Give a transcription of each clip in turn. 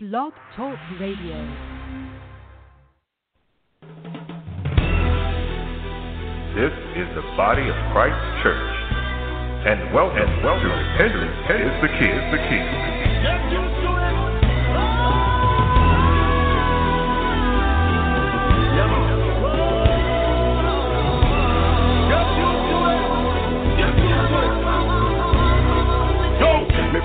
Blog Talk Radio. This is the body of Christ Church. And welcome, and welcome to Repentance is the Key. Is the key.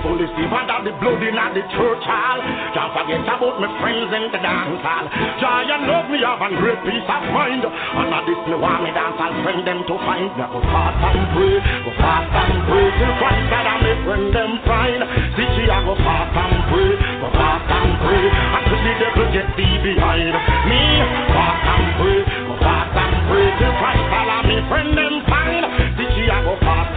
Fully see what the blood in the church hall. Can't forget about my friends in the dance hall. And love me have a great peace of mind. And at this me want me dance I'll bring them to find. Me go fast and pray, go fast and pray till Christ that I may bring them find. See she I go fast and pray, go fast and pray until the devil get thee behind me. Fast and pray, go fast and pray till Christ that I may bring them find. See she I go fast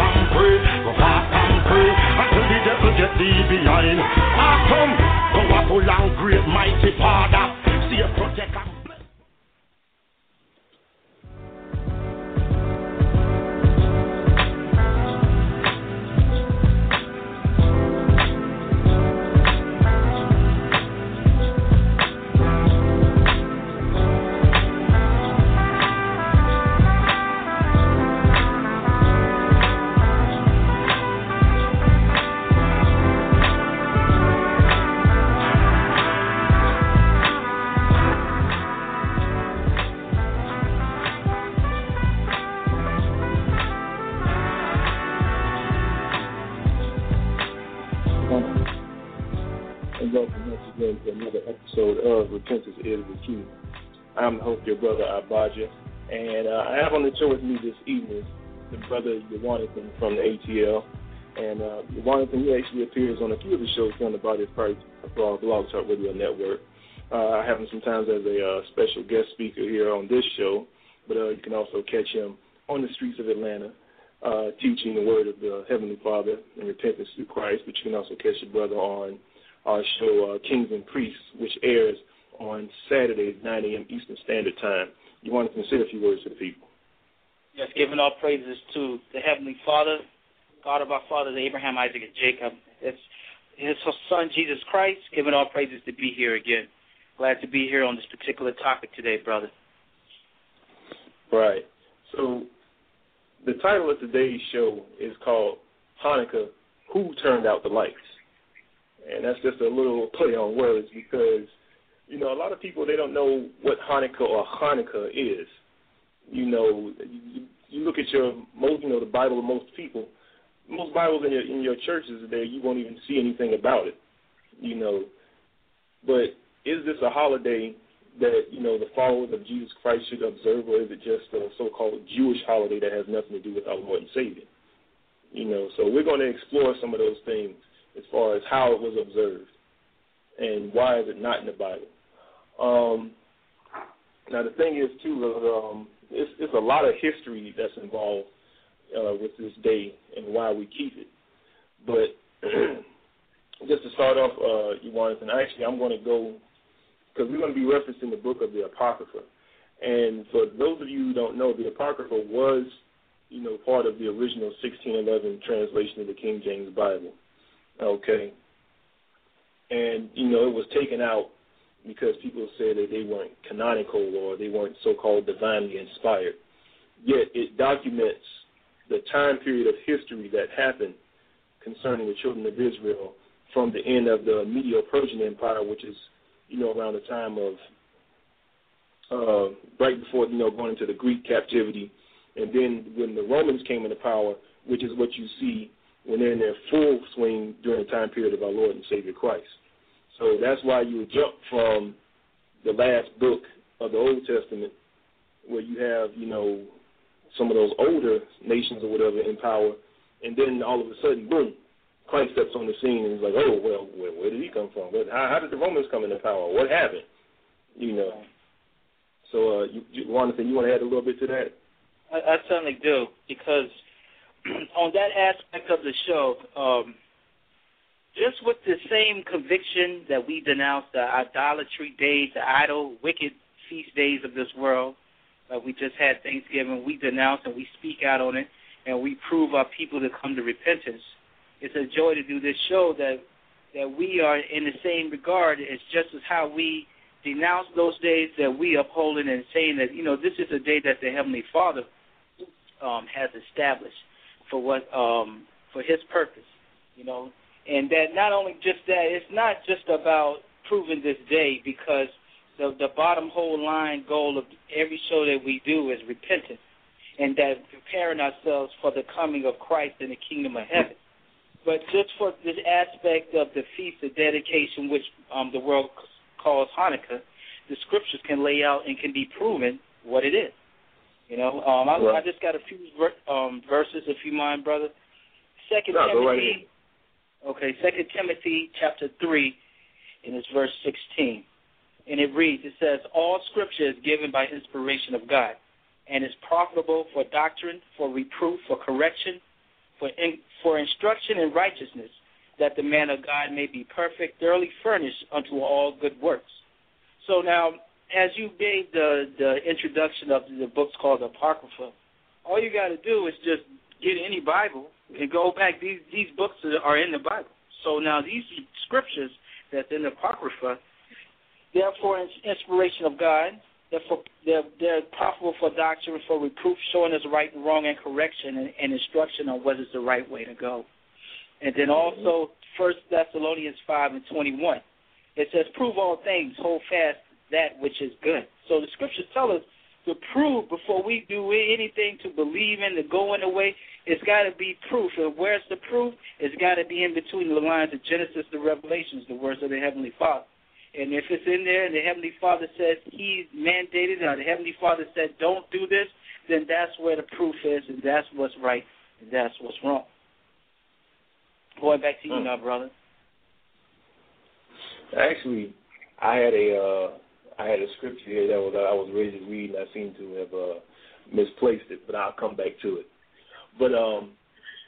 get thee behind. Ah, come, go up full and great mighty Father. See a protect I'm the host, your brother Abaja, and uh, I have on the show with me this evening the brother Yawanathan from the ATL. And uh, Yawanathan, he actually appears on a few of the shows here on the Body of Christ for our Blog Talk Radio Network. Uh, I have him sometimes as a uh, special guest speaker here on this show, but uh, you can also catch him on the streets of Atlanta uh, teaching the word of the Heavenly Father and repentance through Christ, but you can also catch your brother on our show, uh, Kings and Priests, which airs on Saturdays, 9 a.m. Eastern Standard Time. You want to consider a few words to the people? Yes, giving all praises to the Heavenly Father, God of our fathers, Abraham, Isaac, and Jacob. It's his son, Jesus Christ, giving all praises to be here again. Glad to be here on this particular topic today, brother. Right. So the title of today's show is called Hanukkah, Who Turned Out the Lights? And that's just a little play on words because, you know, a lot of people, they don't know what Hanukkah or Hanukkah is. You know, you, you look at your, most, you know, the Bible of most people, most Bibles in your, in your churches there, you won't even see anything about it, you know. But is this a holiday that, you know, the followers of Jesus Christ should observe, or is it just a so-called Jewish holiday that has nothing to do with our Lord and Savior? You know, so we're going to explore some of those things as far as how it was observed and why is it not in the Bible. Um, now the thing is too, um, it's, it's a lot of history that's involved uh, with this day and why we keep it. But just to start off, uh, you wanted, to and actually I'm going to go because we're going to be referencing the book of the Apocrypha. And for those of you who don't know, the Apocrypha was, you know, part of the original 1611 translation of the King James Bible. Okay. And, you know, it was taken out because people said that they weren't canonical or they weren't so called divinely inspired. Yet it documents the time period of history that happened concerning the children of Israel from the end of the Medio Persian Empire, which is, you know, around the time of uh, right before, you know, going into the Greek captivity. And then when the Romans came into power, which is what you see when they're in their full swing during the time period of our Lord and Savior Christ. So that's why you jump from the last book of the Old Testament, where you have, you know, some of those older nations or whatever in power, and then all of a sudden, boom, Christ steps on the scene and he's like, oh, well, where, where did he come from? How, how did the Romans come into power? What happened? You know. So, uh, you, you, Jonathan, you want to add a little bit to that? I, I certainly do, because on that aspect of the show, um, just with the same conviction that we denounce the idolatry days, the idol, wicked feast days of this world, like we just had Thanksgiving, we denounce and we speak out on it, and we prove our people to come to repentance. It's a joy to do this show that that we are in the same regard as just as how we denounce those days that we upholding and saying that you know this is a day that the Heavenly Father um, has established for what um, for His purpose, you know, and that not only just that it's not just about proving this day because the the bottom whole line goal of every show that we do is repentance and that preparing ourselves for the coming of Christ in the kingdom of heaven. But just for this aspect of the feast of dedication, which um, the world calls Hanukkah, the scriptures can lay out and can be proven what it is. You know, um, I, right. I just got a few ver- um, verses, if you mind, brother. Second no, Timothy. Right okay, Second Timothy chapter three, and it's verse sixteen, and it reads: It says, "All Scripture is given by inspiration of God, and is profitable for doctrine, for reproof, for correction, for in, for instruction in righteousness, that the man of God may be perfect, thoroughly furnished unto all good works." So now, as you gave the the introduction of the books called Apocrypha, all you got to do is just get any Bible and go back. These these books are in the Bible. So now these scriptures that's in the Apocrypha, they're for inspiration of God. They're, for, they're, they're profitable for doctrine, for reproof, showing us right and wrong, and correction and, and instruction on what is the right way to go. And then also First Thessalonians five and twenty one. It says, "Prove all things, hold fast that which is good." So the scriptures tell us to prove before we do anything to believe in, to go in the way. It's got to be proof. And where's the proof? It's got to be in between the lines of Genesis to Revelations, the words of the Heavenly Father. And if it's in there and the Heavenly Father says He mandated, or the Heavenly Father said don't do this, then that's where the proof is, and that's what's right, and that's what's wrong. Going back to you Hmm. now, brother. Actually, I had a uh, I had a scripture here that was I was ready to read, and I seem to have uh, misplaced it, but I'll come back to it. But um,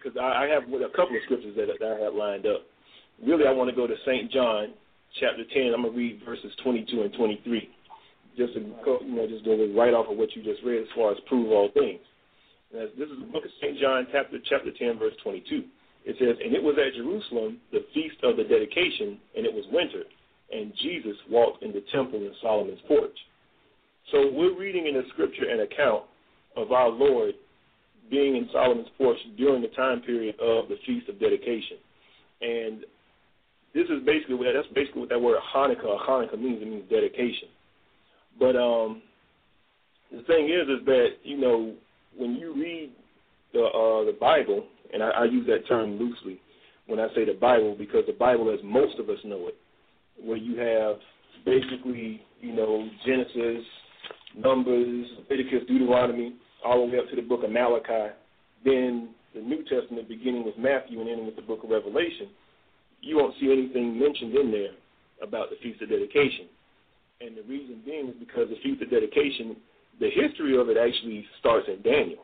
because I, I have a couple of scriptures that, that I have lined up. Really, I want to go to Saint John chapter ten. I'm gonna read verses 22 and 23, just to you know just go right off of what you just read as far as prove all things. This is the book of Saint John, chapter chapter 10, verse 22. It says, "And it was at Jerusalem the feast of the dedication, and it was winter." and Jesus walked in the temple in Solomon's porch. So we're reading in the scripture an account of our Lord being in Solomon's porch during the time period of the Feast of Dedication. And this is basically what that's basically what that word Hanukkah Hanukkah means. It means dedication. But um, the thing is, is that you know when you read the uh, the Bible, and I, I use that term loosely when I say the Bible because the Bible, as most of us know it, where you have basically, you know, Genesis, Numbers, Leviticus, Deuteronomy, all the way up to the book of Malachi, then the New Testament beginning with Matthew and ending with the book of Revelation, you won't see anything mentioned in there about the Feast of Dedication. And the reason being is because the Feast of Dedication, the history of it actually starts in Daniel.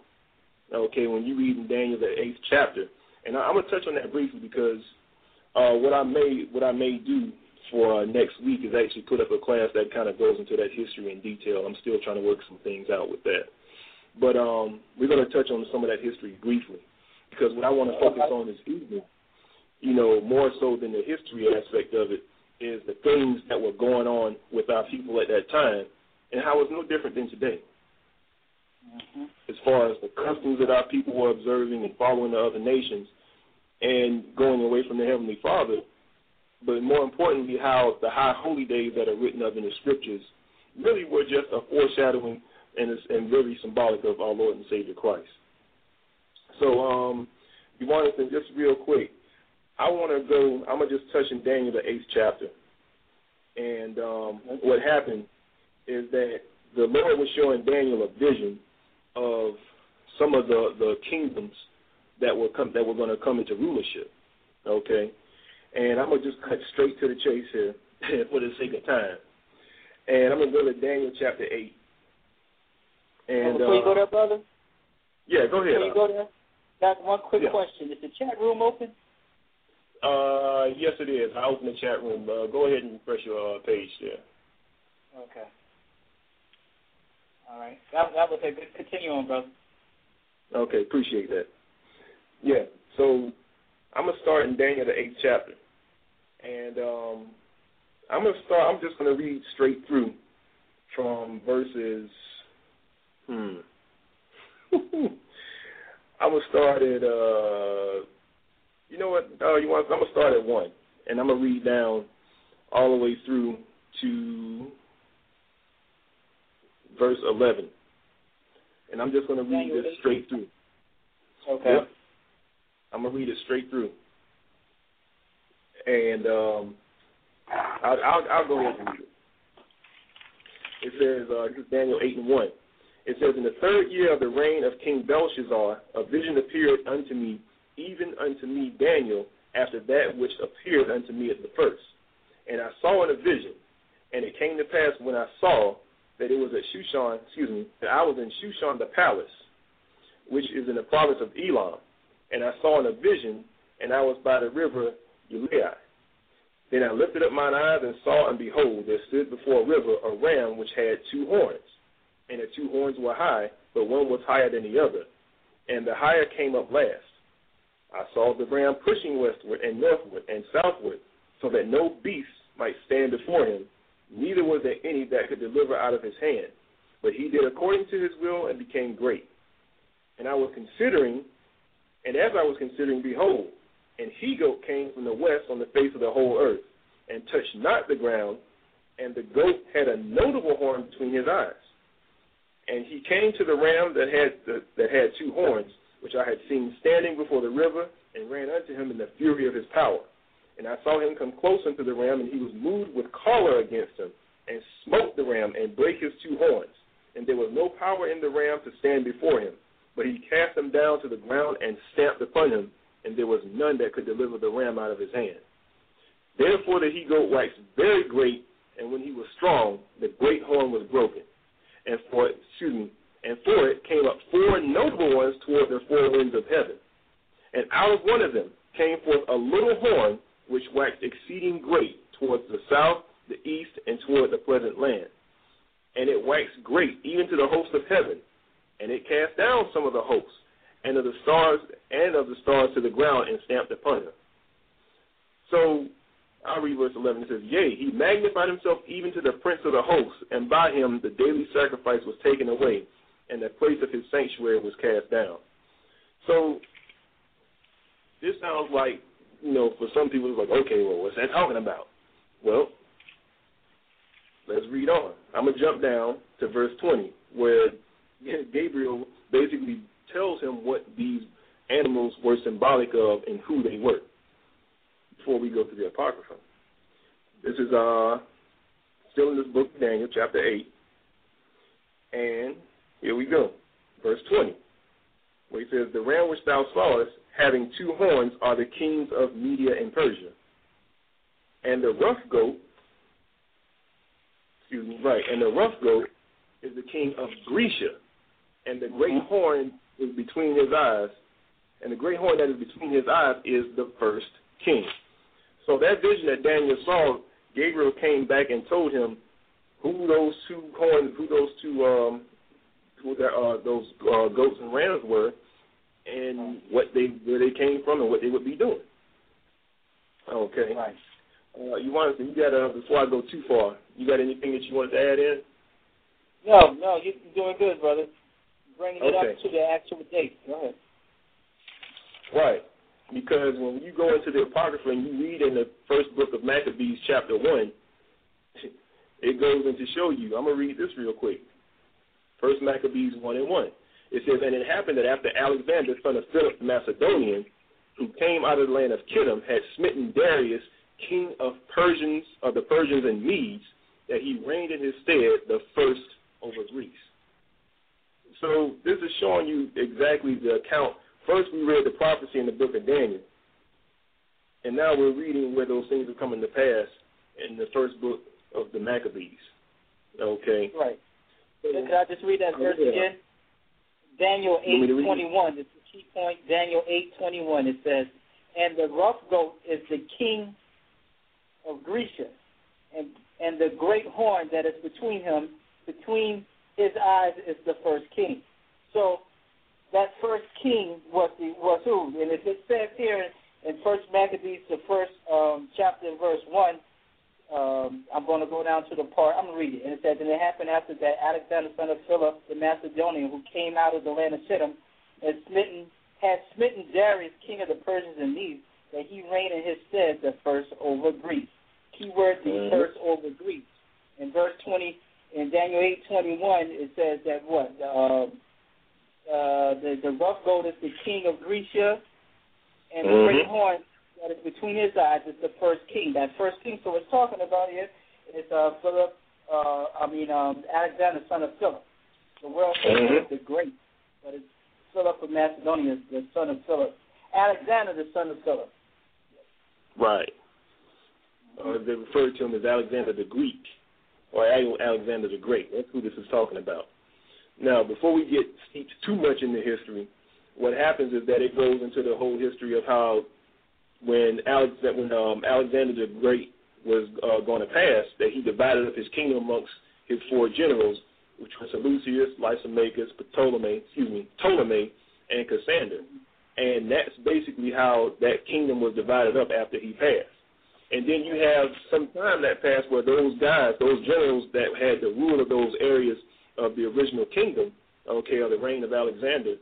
Okay, when you read in Daniel the eighth chapter, and I'm gonna touch on that briefly because uh, what I may what I may do for uh, next week is actually put up a class that kind of goes into that history in detail. I'm still trying to work some things out with that. But um, we're going to touch on some of that history briefly because what I want to focus on this evening, you know, more so than the history aspect of it, is the things that were going on with our people at that time and how it's no different than today. Mm-hmm. As far as the customs that our people were observing and following the other nations and going away from the Heavenly Father, but more importantly, how the high holy days that are written of in the scriptures really were just a foreshadowing and, is, and very symbolic of our Lord and Savior Christ. So, um, you want to just real quick, I want to go. I'm gonna just touch in Daniel the eighth chapter, and um, what happened is that the Lord was showing Daniel a vision of some of the the kingdoms that were come that were going to come into rulership. Okay, and I'm gonna just cut straight to the chase here for the sake of time. And I'm gonna go to Daniel chapter eight. And Before you go uh, there, brother. yeah, go ahead. Before you go there, got one quick Yeah. question. Is the chat room open? Uh, yes, it is. I open the chat room. Uh, go ahead and refresh your uh, page there. Okay. All right. That, that was a good. Continue on, brother. Okay, appreciate that. Yeah, so I'm gonna start in Daniel the eighth chapter, And um, I'm gonna start. I'm just gonna read straight through from verses. Hmm. I'm gonna start at. Uh, you know what? Uh, you want? I'm gonna start at one, and I'm gonna read down all the way through to verse 11. And I'm just going to read this straight through. Okay. Yep. I'm going to read it straight through. And um, I'll, I'll, I'll go ahead and read it. It says, uh, this is Daniel 8 and 1. It says, In the third year of the reign of King Belshazzar, a vision appeared unto me, even unto me, Daniel, after that which appeared unto me at the first. And I saw in a vision, and it came to pass when I saw that it was at Shushan, excuse me, that I was in Shushan the palace, which is in the province of Elam. And I saw in a vision, and I was by the river Ulai. Then I lifted up mine eyes and saw, and behold, there stood before a river a ram which had two horns. And the two horns were high, but one was higher than the other. And the higher came up last. I saw the ram pushing westward and northward and southward, so that no beast might stand before him, neither was there any that could deliver out of his hand. But he did according to his will and became great. And I was considering, and as I was considering, behold, an he goat came from the west on the face of the whole earth, and touched not the ground, and the goat had a notable horn between his eyes. And he came to the ram that had the, that had two horns, which I had seen standing before the river, and ran unto him in the fury of his power. And I saw him come close unto the ram, and he was moved with choler against him, and smote the ram, and brake his two horns. And there was no power in the ram to stand before him. But he cast him down to the ground and stamped upon him, and there was none that could deliver the ram out of his hand. Therefore the he goat waxed very great, and when he was strong, the great horn was broken. And for it, excuse me, and for it came up four notable ones toward the four winds of heaven. And out of one of them came forth a little horn which waxed exceeding great towards the south, the east, and toward the pleasant land. And it waxed great even to the host of heaven, and it cast down some of the hosts, and of the stars and of the stars to the ground, and stamped upon them. So I'll read verse 11. It says, Yea, he magnified himself even to the prince of the hosts, and by him the daily sacrifice was taken away, and the place of his sanctuary was cast down. So this sounds like, you know, for some people it's like, okay, well, what's that talking about? Well, let's read on. I'm going to jump down to verse 20, where Gabriel basically tells him what these animals were symbolic of and who they were before we go to the Apocrypha. This is uh, still in this book Daniel, chapter 8. And here we go. Verse 20, where he says, The ram which thou sawest, having two horns, are the kings of Media and Persia. And the rough goat, excuse me, right, and the rough goat is the king of Grecia. And the great horn is between his eyes. And the great horn that is between his eyes is the first king. So that vision that Daniel saw, Gabriel came back and told him who those two horns, who those two, um, who the, uh, those uh, goats and rams were, and what they where they came from and what they would be doing. Okay. Right. Uh, you want to, you got uh, before I go too far, you got anything that you wanted to add in? No, no, you're doing good, brother. Bringing it up to the actual date. Go ahead. Right. Because when you go into the Apocrypha and you read in the first book of Maccabees, chapter 1, it goes in to show you. I'm going to read this real quick. First Maccabees 1 and 1. It says, And it happened that after Alexander, son of Philip the Macedonian, who came out of the land of Kittim, had smitten Darius, king of Persians, of the Persians and Medes, that he reigned in his stead the first over Greece. So this is showing you exactly the account. First, we read the prophecy in the book of Daniel, and now we're reading where those things are coming to pass in the first book of the Maccabees. Okay. Right. Can I just read that verse yeah. again? Daniel You want me to read it? 8:21. It's the key point. Daniel 8:21. It says, "And the rough goat is the king of Grecia, and and the great horn that is between him, between his eyes, is the first king." So that first king was the was who? And it it says here in First Maccabees, the first um, chapter, verse one, um, I'm going to go down to the part. I'm going to read it, and it says, "And it happened after that Alexander, son of Philip, the Macedonian, who came out of the land of Sidon, had smitten had smitten Darius, king of the Persians and Medes, that he reigned in his stead the first over Greece." Keyword: the Mhm. first over Greece. In verse 20, in Daniel 8:21, it says that what uh, uh, the the rough goat is the king of Grecia, and the Mhm. great horn that is between his eyes is the first king. That first king. So it's talking about here is uh, Philip. Uh, I mean um, Alexander, son of Philip. The world famous Mhm. the great, but it's Philip of Macedonia, the son of Philip. Alexander, the son of Philip. Right. Uh, they refer to him as Alexander the Greek or Alexander the Great. That's who this is talking about. Now, before we get steeped too much into history, what happens is that it goes into the whole history of how when Alex when um, Alexander the Great was uh, going to pass, that he divided up his kingdom amongst his four generals, which were Seleucus, Lysimachus, Ptolemy, excuse me, Ptolemy, and Cassander. And that's basically how that kingdom was divided up after he passed. And then you have some time that passed where those guys, those generals that had the rule of those areas of the original kingdom, okay, of the reign of Alexander,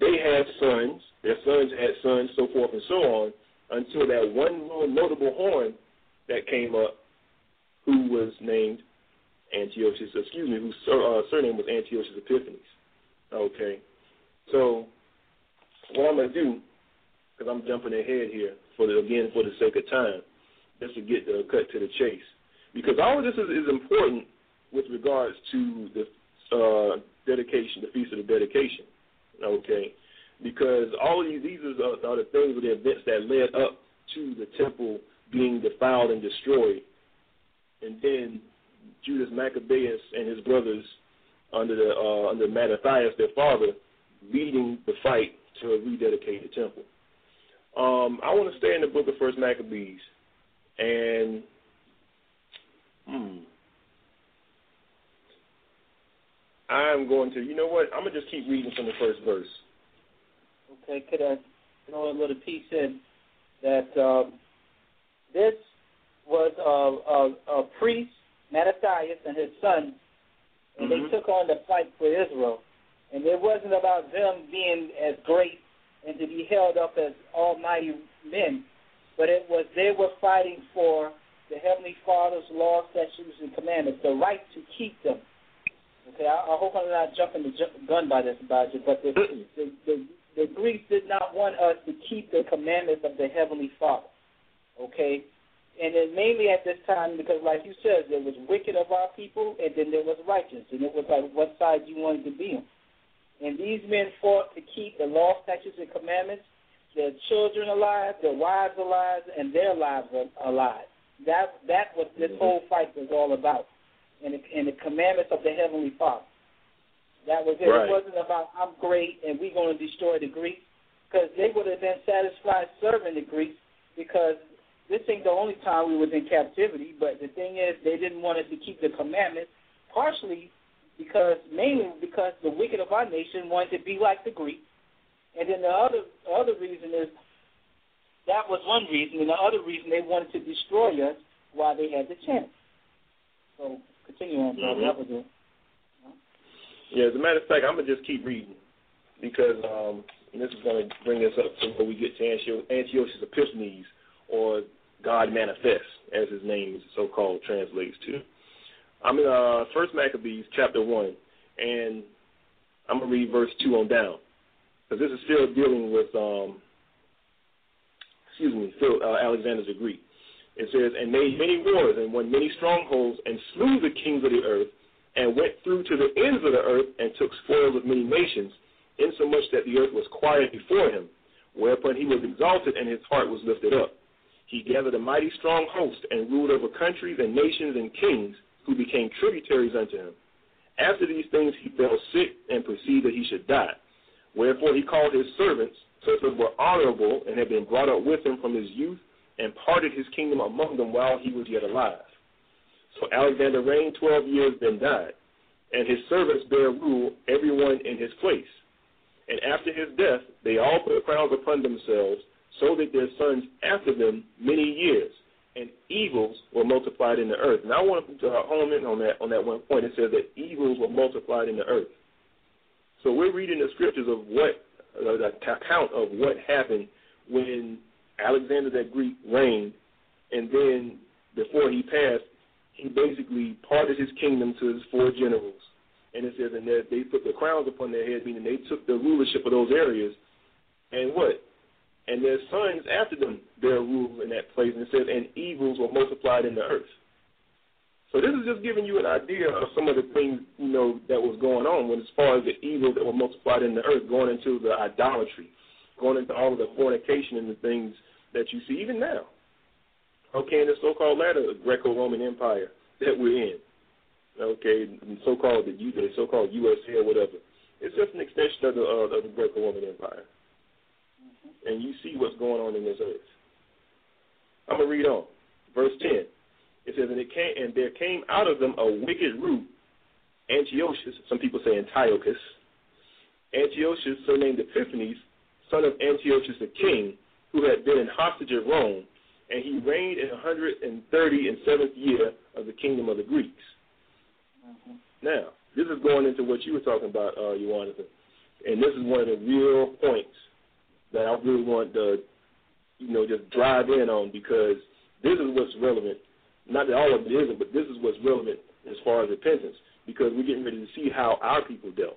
they had sons, their sons had sons, so forth and so on, until that one little notable horn that came up, who was named Antiochus, excuse me, whose uh, surname was Antiochus Epiphanes. Okay, so what I'm going to do, because I'm jumping ahead here, for the, again, for the sake of time, just to get the cut to the chase. Because all of this is, is important with regards to the uh, dedication, the Feast of the Dedication, okay? Because all of these, these are, are the things or the events that led up to the temple being defiled and destroyed. And then Judas Maccabeus and his brothers under the uh, under Mattathias, their father, leading the fight to rededicate the temple. Um, I want to stay in the book of First Maccabees, and hmm, I'm going to. You know what? I'm gonna just keep reading from the first verse. Okay, could I throw a little piece in that um, this was a, a, a priest, Mattathias, and his son, and Mhm. they took on the fight for Israel. And it wasn't about them being as great and to be held up as almighty men, but it was they were fighting for the Heavenly Father's laws, statutes, and commandments, the right to keep them. Okay, I, I hope I'm not jumping the ju- gun by this, about you, but the, the, the the Greeks did not want us to keep the commandments of the Heavenly Father. Okay? And then mainly at this time, because like you said, there was wicked of our people, and then there was righteous, and it was like what side you wanted to be on. And these men fought to keep the law, statutes, and commandments, their children alive, their wives alive, and their lives alive. That that was this mm-hmm. whole fight was all about, and the, and the commandments of the Heavenly Father. That was it. Right. It wasn't about I'm great and we're going to destroy the Greeks, because they would have been satisfied serving the Greeks, because this ain't the only time we was in captivity. But the thing is, they didn't want us to keep the commandments, partially because mainly because the wicked of our nation wanted to be like the Greeks, and then the other other reason is that was one reason, and the other reason they wanted to destroy us while they had the chance. So continue on, brother. Mhm. That was it. Yeah, as a matter of fact, I'm gonna just keep reading because um, and this is gonna bring us up to where we get to Antio- Antiochus Epiphanes, or God manifests, as his name is so-called translates to. I'm in uh, First Maccabees chapter one, and I'm gonna read verse two on down because this is still dealing with um, excuse me, Phil, uh, Alexander the Greek. It says, and made many wars and won many strongholds and slew the kings of the earth and went through to the ends of the earth and took spoils of many nations, insomuch that the earth was quiet before him. Whereupon he was exalted and his heart was lifted up. He gathered a mighty strong host and ruled over countries and nations and kings who became tributaries unto him. After these things he fell sick and perceived that he should die. Wherefore he called his servants, such as were honorable and had been brought up with him from his youth, and parted his kingdom among them while he was yet alive. So Alexander reigned twelve years, then died, and his servants bare rule, every one in his place. And after his death, they all put crowns upon themselves, so that their sons after them many years, and evils were multiplied in the earth. Now I want to uh, home in on that on that one point. It says that evils were multiplied in the earth. So we're reading the scriptures of what uh, the account of what happened when Alexander the Greek reigned, and then before he passed, he basically parted his kingdom to his four generals. And it says, and that they put the crowns upon their heads, meaning they took the rulership of those areas. And what? And their sons after them bear rule in that place. And it says, and evils were multiplied in the earth. So this is just giving you an idea of some of the things you know that was going on when, as far as the evils that were multiplied in the earth, going into the idolatry, going into all of the fornication and the things that you see even now. Okay, in the so-called latter Greco-Roman Empire that we're in. Okay, so-called the, the so-called USA or whatever. It's just an extension of the uh, of the Greco-Roman Empire. Mm-hmm. And you see what's going on in this earth. I'm gonna read on, verse ten. It says, and it came, and there came out of them a wicked root, Antiochus. Some people say Antiochus. Antiochus, surnamed Epiphanes, son of Antiochus the king, who had been in hostage at Rome, and he reigned in 130 and seventh year of the kingdom of the Greeks. Mm-hmm. Now, this is going into what you were talking about, uh, Jonathan, and this is one of the real points that I really want to, you know, just drive in on because this is what's relevant. Not that all of it isn't, but this is what's relevant as far as repentance because we're getting ready to see how our people dealt.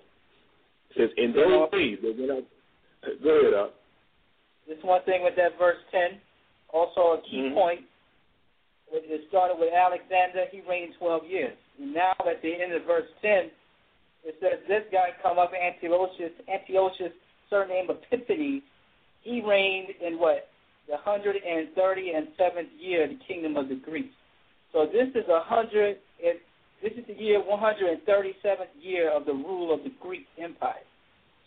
It says, in those days, they went out. Go ahead, up. Just one thing with that verse 10 also, a key mm-hmm. point. It started with Alexander. He reigned 12 years. And now, at the end of verse 10, it says this guy come up, Antiochus, Antiochus, surname Epiphanes. He reigned in what? The 137th year of the kingdom of the Greeks. So this is a hundred. This is the year 137th year of the rule of the Greek Empire.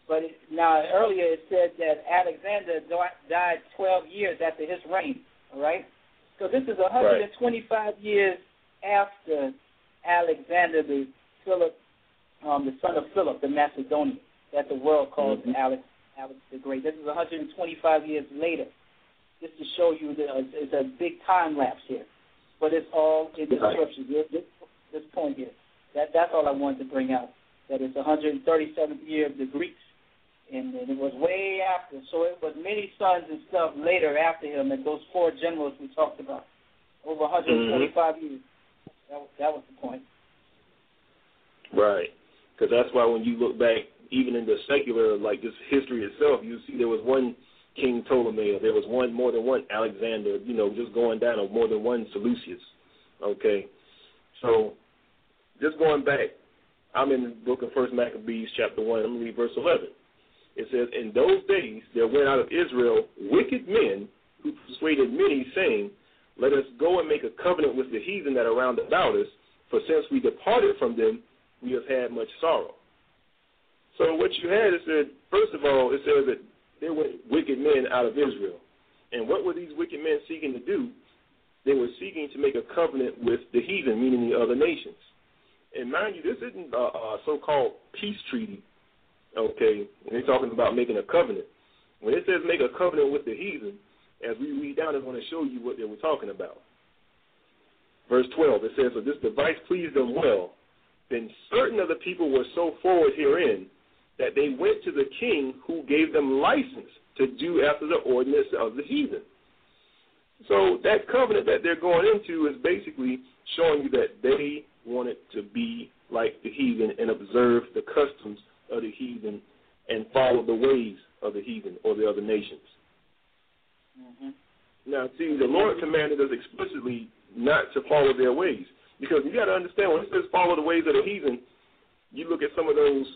But it, now earlier it said that Alexander died 12 years after his reign. All right, so this is 125 right. years after Alexander the Philip, um, the son of Philip the Macedonian, that the world calls mm-hmm. Alex Alex the Great. This is 125 years later. Just to show you that it's a big time lapse here, but it's all in the scriptures. This, this point here, that that's all I wanted to bring out. That it's 137th year of the Greeks and, it was way after. So it was many sons and stuff later after him, and those four generals we talked about, over 125 mm-hmm. years. That was, that was the point. Right, because that's why when you look back, even in the secular, like just history itself, you see there was one King Ptolemy, there was one more than one Alexander, you know, just going down, or more than one Seleucus. Okay, so just going back, I'm in the book of First Maccabees, chapter one. I'm gonna read verse 11. It says, In those days there went out of Israel wicked men who persuaded many, saying, Let us go and make a covenant with the heathen that are round about us, for since we departed from them, we have had much sorrow. So what you had is that, first of all, it says that there were wicked men out of Israel. And what were these wicked men seeking to do? They were seeking to make a covenant with the heathen, meaning the other nations. And mind you, this isn't a, a so-called peace treaty Okay, and they're talking about making a covenant. When it says make a covenant with the heathen, as we read down, it's going to show you what they were talking about. Verse 12, it says, So this device pleased them well. Then certain of the people were so forward herein that they went to the king who gave them license to do after the ordinance of the heathen. So that covenant that they're going into is basically showing you that they wanted to be like the heathen and observe the customs of the heathen and follow the ways of the heathen or the other nations. Mm-hmm. Now, see, the Lord commanded us explicitly not to follow their ways. Because you got to understand, when it says follow the ways of the heathen, you look at some of those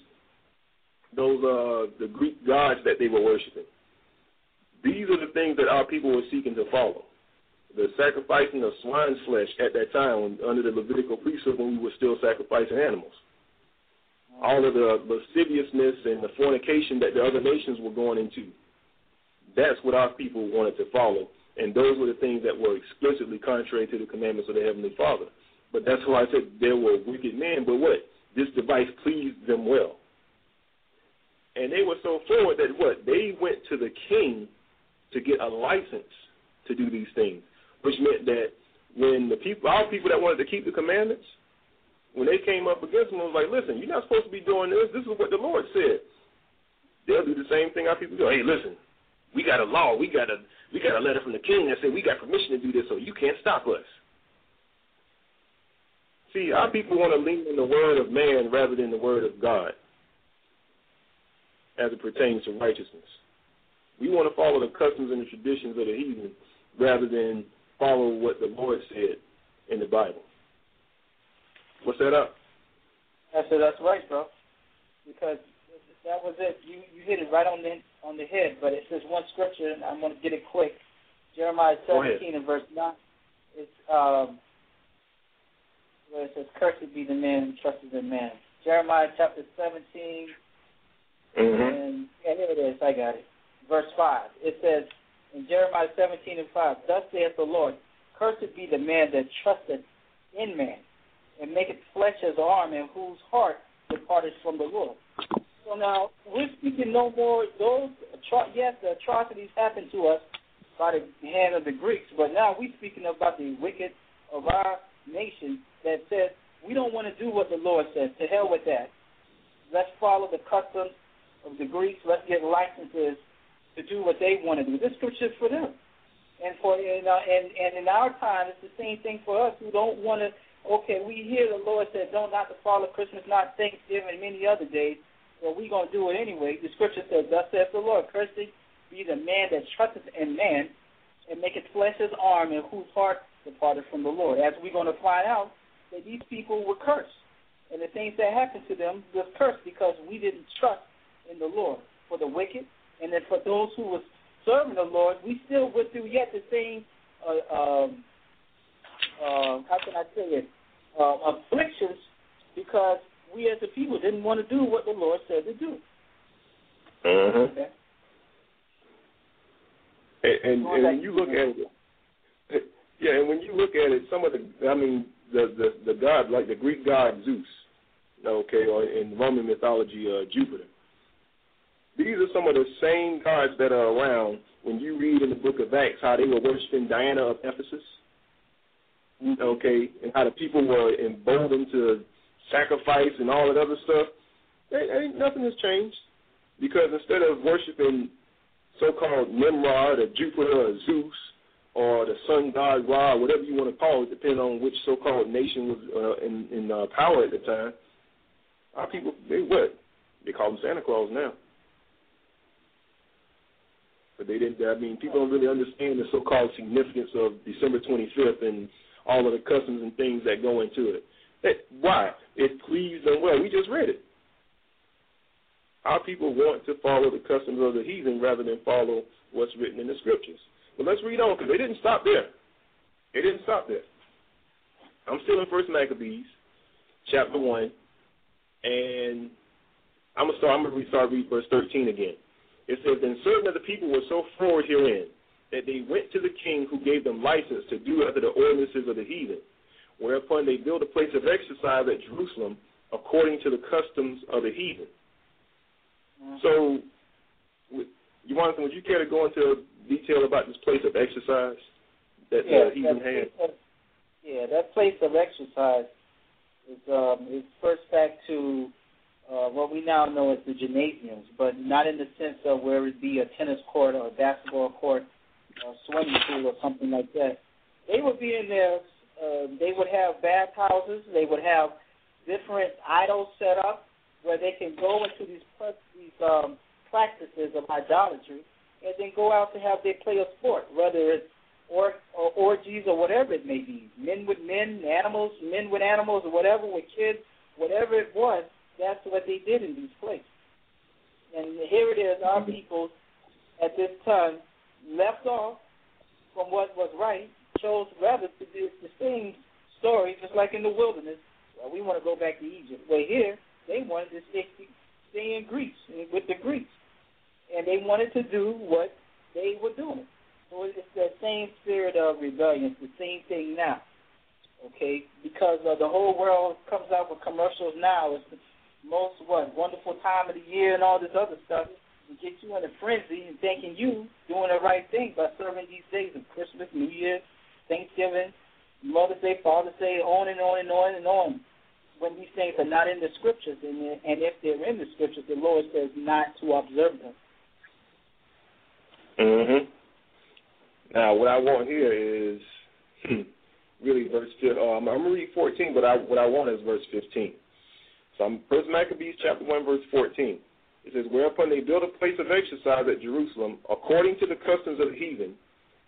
those uh the Greek gods that they were worshiping. These are the things that our people were seeking to follow. The sacrificing of swine's flesh at that time under the Levitical priesthood when we were still sacrificing animals all of the lasciviousness and the fornication that the other nations were going into. That's what our people wanted to follow. And those were the things that were explicitly contrary to the commandments of the Heavenly Father. But that's why I said there were wicked men, but what? This device pleased them well. And they were so forward that what? They went to the king to get a license to do these things, which meant that when the people, all people that wanted to keep the commandments, when they came up against them, it was like, listen, you're not supposed to be doing this. This is what the Lord said. They'll do the same thing our people do. Hey, listen, we got a law. We got a we got a letter from the king that said we got permission to do this, so you can't stop us. See, our people want to lean on the word of man rather than the word of God as it pertains to righteousness. We want to follow the customs and the traditions of the heathen rather than follow what the Lord said in the Bible. What's that up? I said that's right, bro. Because that was it. You you hit it right on the on the head. But it says one scripture, and I'm going to get it quick. Jeremiah 17 and verse 9. It's um, where it says, "Cursed be the man who trusts in man." Jeremiah chapter 17, mm-hmm. and yeah, here it is. I got it. Verse 5. It says in Jeremiah 17 and 5, "Thus saith the Lord: Cursed be the man that trusteth in man, and maketh flesh as arm, and whose heart departeth from the Lord." So now we're speaking no more. Those yes, the atrocities happened to us by the hand of the Greeks, but now we're speaking about the wicked of our nation that says we don't want to do what the Lord says. To hell with that. Let's follow the customs of the Greeks. Let's get licenses to do what they want to do. This scripture is for them. And for and, uh, and and in our time, it's the same thing for us who don't want to. Okay, we hear the Lord said, "Don't not to follow Christmas, not Thanksgiving, and many other days." Well, we're gonna do it anyway. The scripture says, "Thus saith the Lord: Cursed be the man that trusteth in man, and maketh flesh his arm, and whose heart departed from the Lord." As we're gonna find out, that these people were cursed, and the things that happened to them was cursed because we didn't trust in the Lord. For the wicked, and then for those who were serving the Lord, we still went through yet the same. Uh, um, uh, how can I say it? Uh, afflictions because we as a people didn't want to do what the Lord said to do. Uh-huh. Okay. And, and, and when you look at it, yeah, and when you look at it, some of the, I mean, the the, the god like the Greek god Zeus, okay, or in Roman mythology, uh, Jupiter. These are some of the same gods that are around when you read in the book of Acts how they were worshiping Diana of Ephesus. Okay, and how the people were emboldened to sacrifice and all that other stuff, ain't, nothing has changed. Because instead of worshiping so-called Nimrod or Jupiter or Zeus or the sun god Ra, whatever you want to call it, depending on which so-called nation was uh, in, in uh, power at the time, our people, they what? They call them Santa Claus now. But they didn't, I mean, people don't really understand the so-called significance of December 25th and all of the customs and things that go into it. That, why? It pleased them well. We just read it. Our people want to follow the customs of the heathen rather than follow what's written in the scriptures. But let's read on because they didn't stop there. They didn't stop there. I'm still in First Maccabees, chapter one, and I'm gonna start. I'm gonna start read verse 13 again. It says, "Then certain of the people were so forward herein that they went to the king, who gave them license to do after the ordinances of the heathen, whereupon they built a place of exercise at Jerusalem according to the customs of the heathen. Mm-hmm. So, Jonathan, would you care to go into detail about this place of exercise that yeah, the heathen had? Of, yeah, that place of exercise is um, is first back to uh, what we now know as the gymnasiums, but not in the sense of where it would be a tennis court or a basketball court or swimming pool or something like that. They would be in there uh, they would have bathhouses. They would have different idols set up where they can go into these these um, practices of idolatry and then go out to have their play of sport, whether it's or, or orgies or whatever it may be, men with men, animals, men with animals, or whatever with kids, whatever it was. That's what they did in these places. And here it is, our people at this time left off from what was right chose rather to do the same story, just like in the wilderness. Well, we want to go back to Egypt. Well, here they wanted to stay, in Greece with the Greeks, and they wanted to do what they were doing. So it's the same spirit of rebellion. The same thing now. Okay, because uh, the whole world comes out with commercials now. It's the most what wonderful time of the year and all this other stuff. And get you in a frenzy and thinking you doing the right thing by serving these days of Christmas, New Year, Thanksgiving, Mother's Day, Father's Day, on and on and on and on. When these things are not in the scriptures, and, and if they're in the scriptures, the Lord says not to observe them. Mhm. Now, what I want here is really verse. Uh, I'm gonna read 14, but I, what I want is verse 15. So, I'm First Maccabees chapter one, verse 14. It says, "Whereupon they built a place of exercise at Jerusalem, according to the customs of the heathen,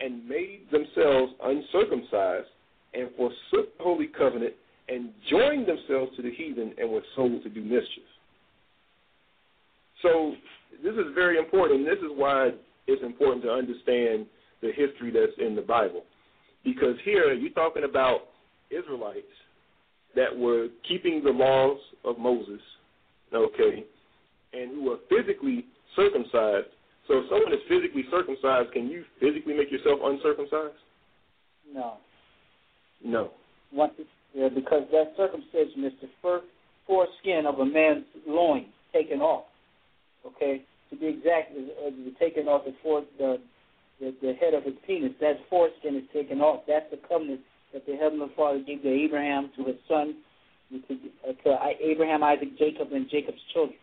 and made themselves uncircumcised, and forsook the holy covenant, and joined themselves to the heathen, and were sold to do mischief." So, this is very important, and this is why it's important to understand the history that's in the Bible. Because here you're talking about Israelites that were keeping the laws of Moses, okay, and who are physically circumcised. So if someone is physically circumcised, can you physically make yourself uncircumcised? No. No. What, yeah, because that circumcision is the first foreskin of a man's loin taken off. Okay, to be exact, is uh, taken off the, fore, the the the head of his penis. That foreskin is taken off. That's the covenant that the heavenly Father gave to Abraham, to his son, to, uh, to Abraham, Isaac, Jacob, and Jacob's children.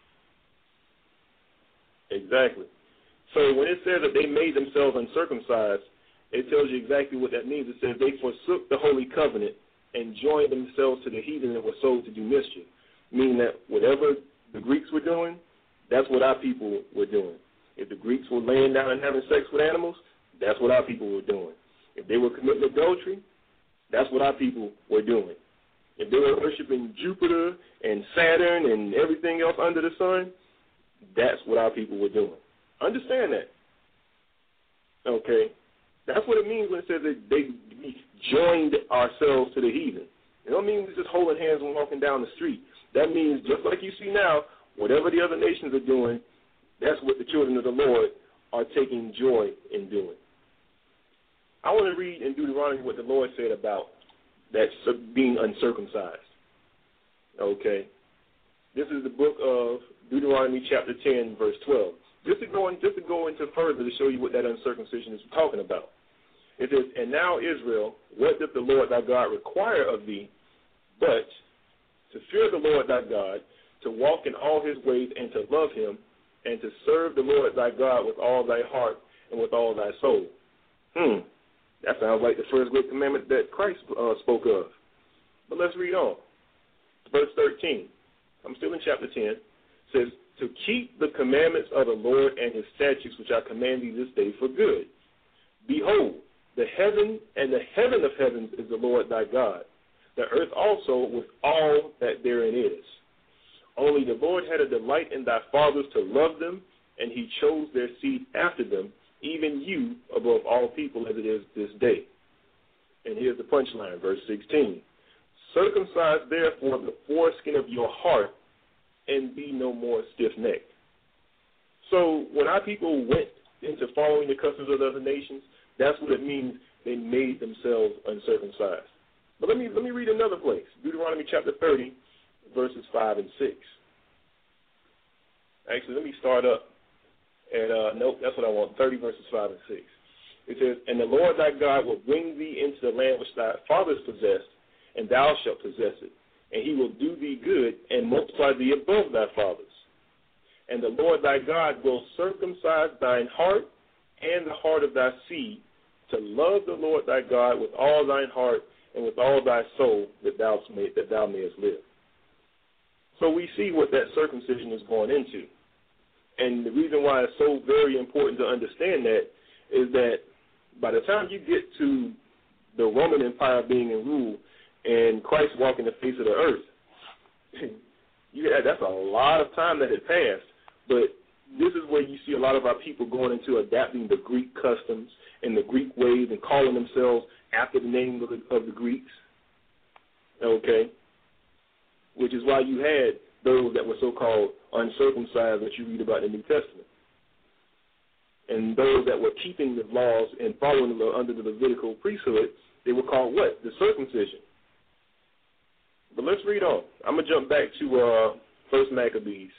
Exactly. So when it says that they made themselves uncircumcised, it tells you exactly what that means. It says they forsook the holy covenant and joined themselves to the heathen and were sold to do mischief, meaning that whatever the Greeks were doing, that's what our people were doing. If the Greeks were laying down and having sex with animals, that's what our people were doing. If they were committing adultery, that's what our people were doing. If they were worshiping Jupiter and Saturn and everything else under the sun, that's what our people were doing. Understand that. Okay? That's what it means when it says that they joined ourselves to the heathen. It don't mean we're just holding hands and walking down the street. That means just like you see now, whatever the other nations are doing, that's what the children of the Lord are taking joy in doing. I want to read in Deuteronomy what the Lord said about that being uncircumcised. Okay. This is the book of Deuteronomy chapter 10, verse 12. Just to go, in, just to go into further to show you what that uncircumcision is talking about. It says, And now, Israel, what doth the Lord thy God require of thee, but to fear the Lord thy God, to walk in all his ways, and to love him, and to serve the Lord thy God with all thy heart and with all thy soul. Hmm. That sounds like the first great commandment that Christ uh, spoke of. But let's read on. Verse 13. I'm still in chapter 10. It says, To keep the commandments of the Lord and his statutes which I command thee this day for good. Behold, the heaven and the heaven of heavens is the Lord thy God, the earth also with all that therein is. Only the Lord had a delight in thy fathers to love them, and he chose their seed after them, even you above all people as it is this day. And here's the punchline, verse 16. Circumcise therefore the foreskin of your heart, and be no more stiff necked. So when our people went into following the customs of the other nations, that's what it means they made themselves uncircumcised. But let me let me read another place. Deuteronomy chapter 30, verses 5 and 6. Actually, let me start up at, uh, nope, that's what I want, 30 verses 5 and 6. It says, And the Lord thy God will bring thee into the land which thy fathers possessed, and thou shalt possess it. And he will do thee good, and multiply thee above thy fathers. And the Lord thy God will circumcise thine heart and the heart of thy seed, to love the Lord thy God with all thine heart and with all thy soul, that thou, may, that thou mayest live. So we see what that circumcision is going into. And the reason why it's so very important to understand that is that by the time you get to the Roman Empire being in rule and Christ walking the face of the earth, had, that's a lot of time that had passed. But this is where you see a lot of our people going into adapting the Greek customs and the Greek ways and calling themselves after the name of the, of the Greeks. Okay, which is why you had those that were so-called uncircumcised that you read about in the New Testament. And those that were keeping the laws and following the under the Levitical priesthood, they were called what? The circumcision. But let's read on. I'm gonna jump back to uh, First Maccabees,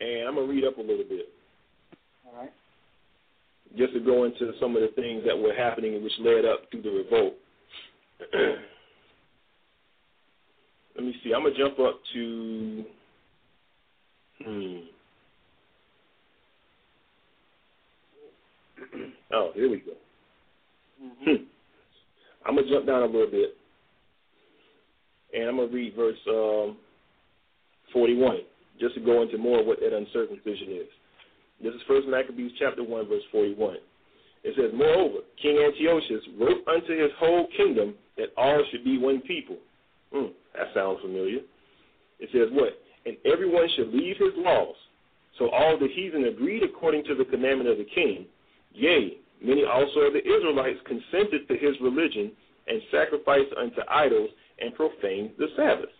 and I'm gonna read up a little bit. All right. Just to go into some of the things that were happening which led up to the revolt. Let me see. I'm gonna jump up to. Hmm. oh, here we go. Mm-hmm. I'm gonna jump down a little bit, and I'm gonna read verse um, 41, just to go into more of what that uncircumcision is. This is First Maccabees chapter one, verse 41. It says, Moreover, King Antiochus wrote unto his whole kingdom that all should be one people. Hmm, that sounds familiar. It says what? And everyone should leave his laws. So all the heathen agreed according to the commandment of the king. Yea, many also of the Israelites consented to his religion and sacrificed unto idols and profane the Sabbath.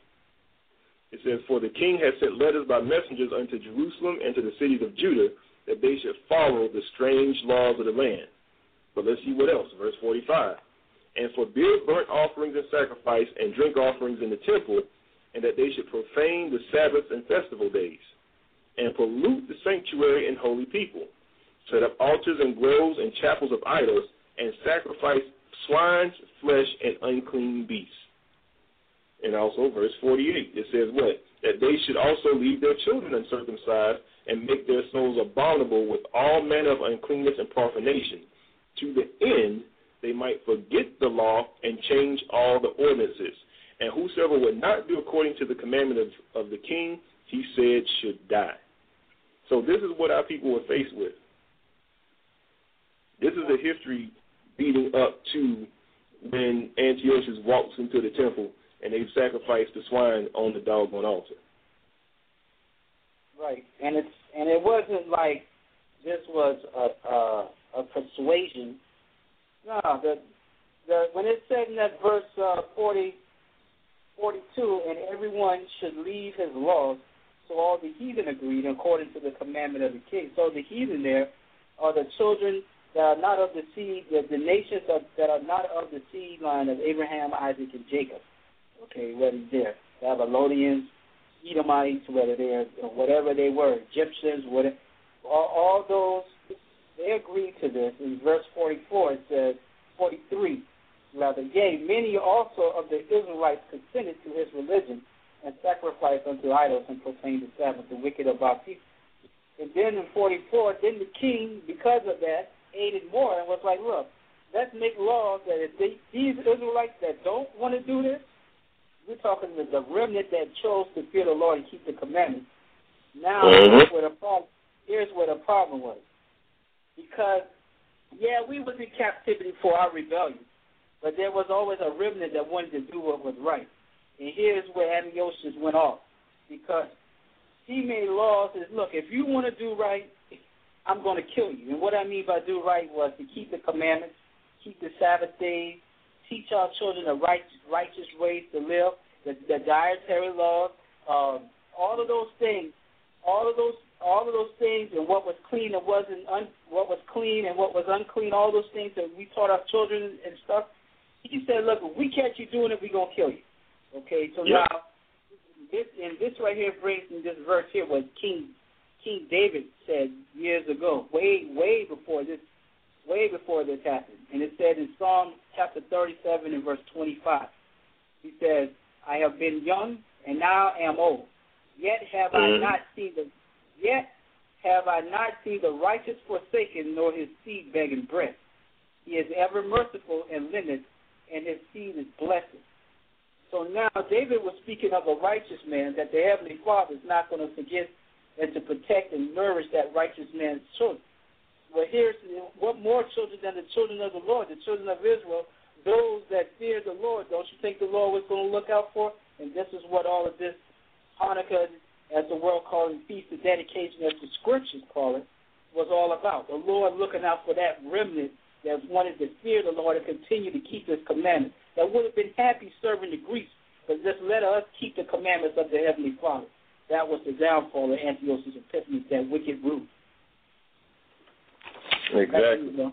It says, For the king has sent letters by messengers unto Jerusalem and to the cities of Judah that they should follow the strange laws of the land. But let's see what else. Verse 45. And forbid burnt offerings and sacrifice and drink offerings in the temple, and that they should profane the Sabbaths and festival days, and pollute the sanctuary and holy people, set up altars and groves and chapels of idols, and sacrifice swine's flesh and unclean beasts. And also, verse 48, it says what? That they should also leave their children uncircumcised and make their souls abominable with all manner of uncleanness and profanation, to the end they might forget the law and change all the ordinances. And whosoever would not do according to the commandment of, of the king, he said, should die. So this is what our people were faced with. This is the history leading up to when Antiochus walks into the temple and they sacrificed the swine on the doggone altar. Right, and it's and it wasn't like this was a a, a persuasion. No, the the when it said in that verse uh, 40, 42, and everyone should leave his laws, so all the heathen agreed according to the commandment of the king. So the heathen there are the children that are not of the seed, the, the nations of, that are not of the seed line of Abraham, Isaac, and Jacob. Okay, what is there? Babylonians, Edomites, whether they're whatever they were, Egyptians, whatever, all, all those they agreed to this. In verse 44, it says 43, rather, yea, many also of the Israelites consented to his religion and sacrificed unto idols and profaned the Sabbath, the wicked of our people. And then in 44, then the king, because of that, aided more and was like, look, let's make laws that if they, these Israelites that don't want to do this, we're talking the, the remnant that chose to fear the Lord and keep the commandments. Now, Mhm. here's where the problem. Here's where the problem was, because yeah, we was in captivity for our rebellion, but there was always a remnant that wanted to do what was right. And here's where Antiochus went off, because he made laws that look, if you want to do right, I'm going to kill you. And what I mean by do right was to keep the commandments, keep the Sabbath days, teach our children the right, righteous ways to live, the, the dietary laws, um, all of those things, all of those, all of those things, and what was clean and wasn't, un, what was clean and what was unclean, all those things that we taught our children and stuff. He said, "Look, if we catch you doing it, we're gonna kill you." Okay, so Yeah. now this and this right here brings me this verse here what King King David said years ago, way way before this, way before this happened, and it said in Psalm chapter 37 and verse 25, he says, "I have been young and now am old, yet have I Mhm. not seen the yet have I not seen the righteous forsaken, nor his seed begging bread. He is ever merciful and lendeth, and his seed is blessed." So now David was speaking of a righteous man that the Heavenly Father is not going to forget and to protect and nourish that righteous man's children. Well, here's what more children than the children of the Lord, the children of Israel, those that fear the Lord. Don't you think the Lord was going to look out for? And this is what all of this Hanukkah, as the world calls it, feast of dedication, as the scriptures call it, was all about. The Lord looking out for that remnant that wanted to fear the Lord and continue to keep His commandments. That would have been happy serving the Greeks, but just let us keep the commandments of the Heavenly Father. That was the downfall of Antiochus Epiphanes, that wicked root. Exactly.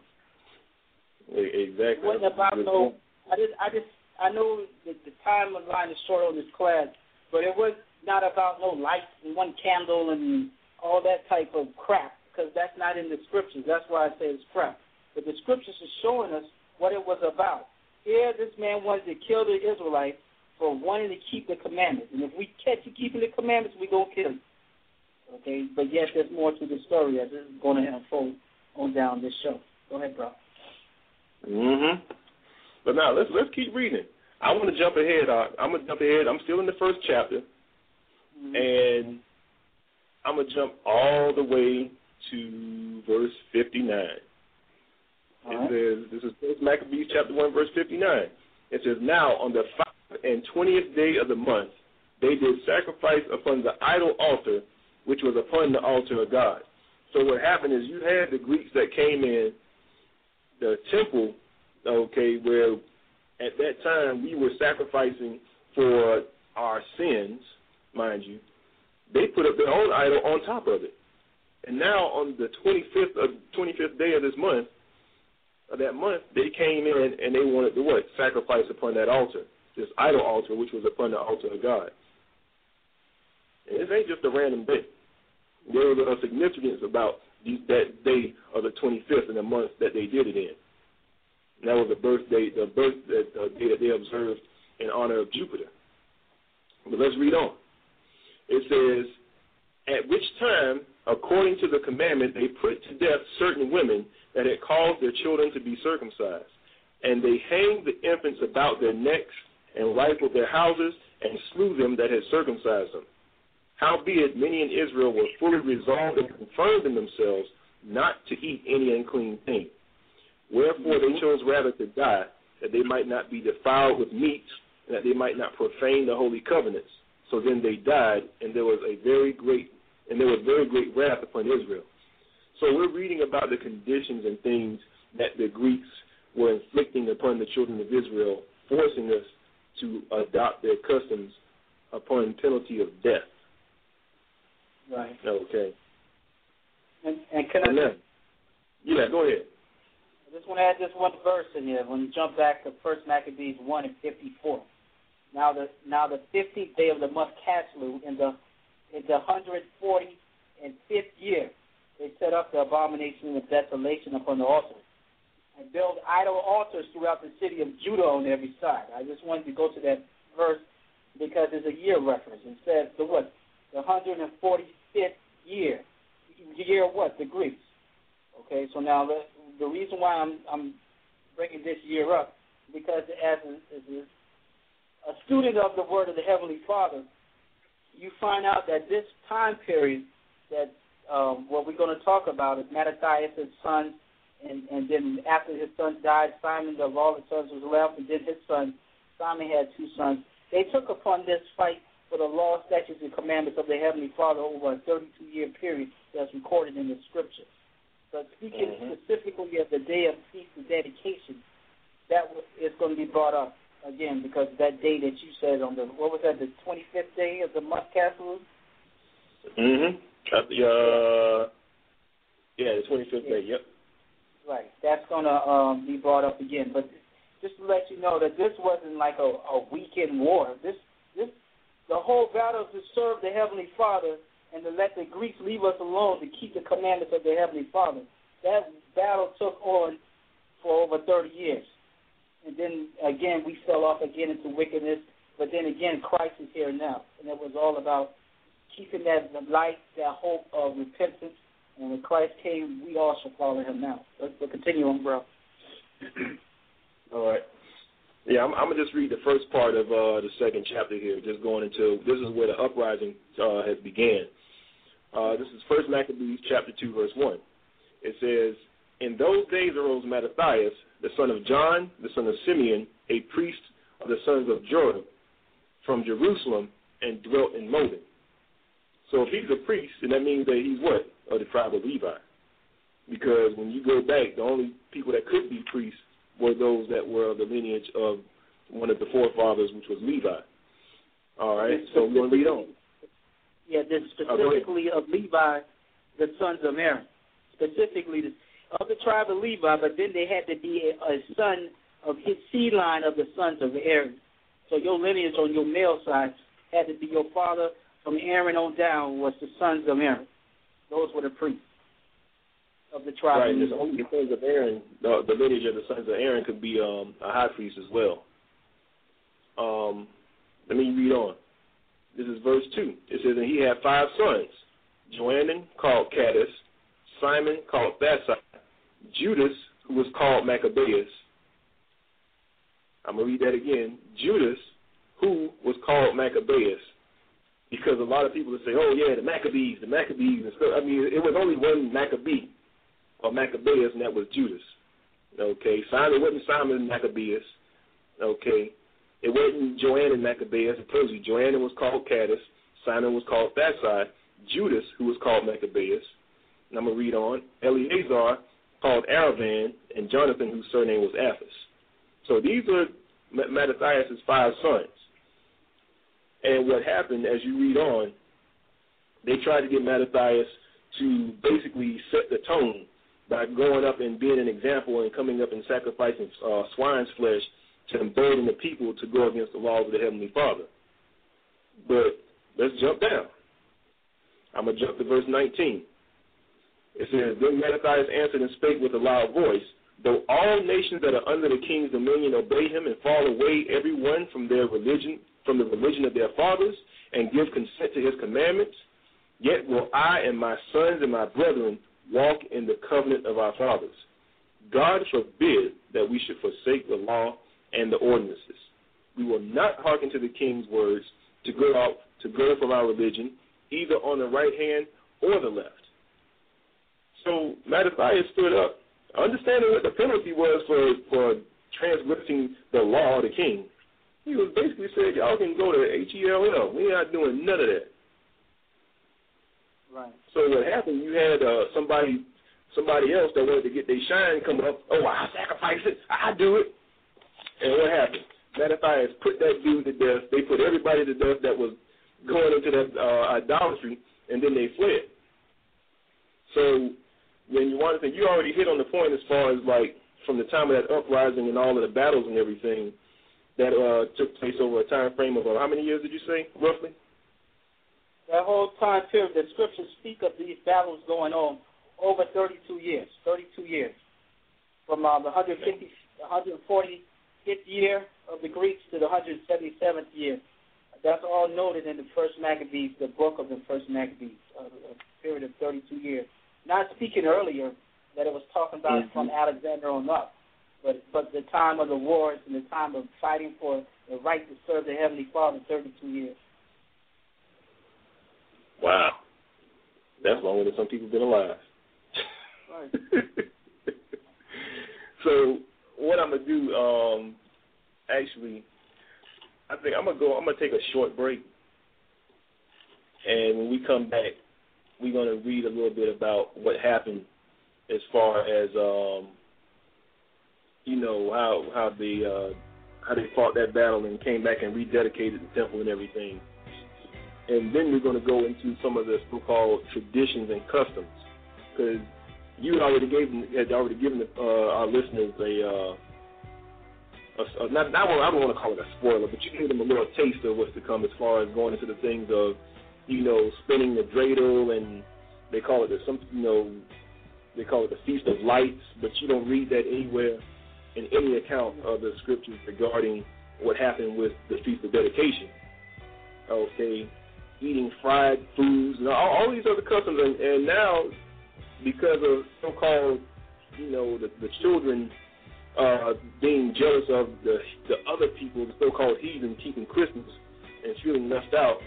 Exactly. It wasn't about no. I just, I just, I know that the timeline is short on this class, but it was not about no lights and one candle and all that type of crap because that's not in the scriptures. That's why I say it's crap. But the scriptures are showing us what it was about. Here, this man wanted to kill the Israelites for wanting to keep the commandments. And if we catch you keeping the commandments, we're going to kill you. Okay? But yes, there's more to the story as it's going to unfold on down this show. Go ahead, bro. Mhm. But now let's let's keep reading. I want to jump ahead. Uh, I'm gonna jump ahead. I'm still in the first chapter, Mm-hmm. and I'm gonna jump all the way to verse 59. All It right. says, this is First Maccabees chapter 1, verse 59. It says, Now on the five and twentieth day of the month, they did sacrifice upon the idol altar, which was upon the altar of God. So what happened is you had the Greeks that came in, the temple, okay, where at that time we were sacrificing for our sins, mind you. They put up their own idol on top of it. And now on the 25th of 25th day of this month, of that month, they came in and they wanted to what? Sacrifice upon that altar, this idol altar, which was upon the altar of God. And this ain't just a random day. There was a significance about the, that day of the 25th in the month that they did it in. And that was the birthday, the birth that uh, day that they observed in honor of Jupiter. But let's read on. It says, at which time, according to the commandment, they put to death certain women that had caused their children to be circumcised. And they hanged the infants about their necks and rifled their houses and slew them that had circumcised them. Howbeit, many in Israel were fully resolved and confirmed in themselves not to eat any unclean thing. Wherefore they mm-hmm. chose rather to die, that they might not be defiled with meats, and that they might not profane the holy covenants. So then they died, and there was a very great and there was very great wrath upon Israel. So we're reading about the conditions and things that the Greeks were inflicting upon the children of Israel, forcing us to adopt their customs upon penalty of death. Right. Okay. And, and can I Amen. Yeah, go ahead. I just want to add this one verse in here. When you jump back to First Maccabees one and fifty four. Now the now the fifteenth day of the month Casleu in the in the hundred forty and fifth year, they set up the abomination of desolation upon the altar and build idol altars throughout the city of Judah on every side. I just wanted to go to that verse because it's a year reference. It says the what? The hundred and forty fifth year. Year what? The Greeks. Okay, so now the the reason why I'm I'm bringing this year up because as a, as a, student of the Word of the Heavenly Father, you find out that this time period that um, what we're going to talk about is Mattathias' son, and and then after his son died, Simon of all the sons was left, and then his son Simon had two sons. They took upon this fight for the law, statutes, and commandments of the Heavenly Father over a 32-year period that's recorded in the Scriptures. But speaking Mhm. specifically of the day of feast of dedication, that is going to be brought up again because that day that you said on the what was that the 25th day of the month, Castle? Mm-hmm. At the, uh, yeah, the 25th day, yep. Right. That's going to um, be brought up again. But just to let you know that this wasn't like a, a weekend war. This this the whole battle is to serve the Heavenly Father and to let the Greeks leave us alone to keep the commandments of the Heavenly Father. That battle took on for over 30 years. And then again, we fell off again into wickedness. But then again, Christ is here now. And it was all about keeping that light, that hope of repentance. And when Christ came, we all shall follow him now. Let's, let's continue on, bro. All right. Yeah, I'm, I'm gonna just read the first part of uh, the second chapter here, just going into this is where the uprising uh, has began. Uh, this is First Maccabees chapter two, verse one. It says, "In those days arose Mattathias, the son of John, the son of Simeon, a priest of the sons of Joram, from Jerusalem, and dwelt in Modin." So if he's a priest, then that means that he's what of the tribe of Levi, because when you go back, the only people that could be priests were those that were of the lineage of one of the forefathers, which was Levi. All right, so we're going to read on. Yeah, this Oh, specifically of Levi, the sons of Aaron. Specifically the, of the tribe of Levi, but then they had to be a, a son of his seed line of the sons of Aaron. So your lineage on your male side had to be your father from Aaron on down was the sons of Aaron. Those were the priests of the tribe. Right, and only the sons of Aaron, the, the lineage of the sons of Aaron could be um, a high priest as well. Um, let me read on. This is verse 2. It says, And he had five sons Joannan, called Caius, Simon, called Thassi, Judas, who was called Maccabeus. I'm going to read that again. Judas, who was called Maccabeus. Because a lot of people would say, oh, yeah, the Maccabees, the Maccabees. And stuff. I mean, it was only one Maccabee, or Maccabeus, and that was Judas. Okay, Simon it wasn't Simon Maccabeus. Okay, it wasn't Joanna Maccabeus. I told you, Joanna was called Caius. Simon was called Thassi. Judas, who was called Maccabeus. And I'm to read on. Eleazar, called Aravan, and Jonathan, whose surname was Apphus. So these are Mattathias' five sons. And what happened, as you read on, they tried to get Mattathias to basically set the tone by going up and being an example and coming up and sacrificing uh, swine's flesh to embolden the people to go against the laws of the Heavenly Father. But let's jump down. I'm going to jump to verse 19. It says, Then Mattathias answered and spake with a loud voice, Though all nations that are under the king's dominion obey him and fall away every one from their religion, from the religion of their fathers, and give consent to his commandments, yet will I and my sons and my brethren walk in the covenant of our fathers. God forbid that we should forsake the law and the ordinances. We will not hearken to the king's words to go out to go from our religion, either on the right hand or the left. So Mattathias stood up, understanding what the penalty was for for transgressing the law of the king. He was basically saying, Y'all can go to H E L L. We're not doing none of that. Right. So what happened, you had uh, somebody somebody else that wanted to get their shine come up, oh I sacrifice it, I do it. And what happened? Mattathias put that dude to death. They put everybody to death that was going into that uh, idolatry, and then they fled. So when you want to think, you already hit on the point as far as like from the time of that uprising and all of the battles and everything that uh, took place over a time frame of uh, how many years did you say roughly? That whole time period, the scriptures speak of these battles going on over 32 years. 32 years, from uh, the 150, 145th year of the Greeks to the 177th year. That's all noted in the First Maccabees, the book of the First Maccabees, uh, a period of 32 years. Not speaking earlier that it was talking about mm-hmm. from Alexander on up, but but the time of the wars and the time of fighting for the right to serve the Heavenly Father, 32 years. Wow, that's longer than some people have been alive. Right. so what I'm gonna do, um, actually, I think I'm gonna go. I'm gonna take a short break, and when we come back, we're going to read a little bit about what happened as far as um, you know how how they uh, how they fought that battle and came back and rededicated the temple and everything. And then we're going to go into some of the so-called traditions and customs, because you had already gave had already given uh, our listeners a, uh, a, a not, not I don't want to call it a spoiler, but you gave them a little taste of what's to come as far as going into the things of you know, spinning the dreidel, and they call it the some, you know, they call it the Feast of Lights, but you don't read that anywhere in any account of the scriptures regarding what happened with the Feast of Dedication. Okay, eating fried foods and all, all these other customs, and, and now because of so-called, you know, the, the children uh, being jealous of the the other people, the so-called heathen, keeping Christmas and feeling left out,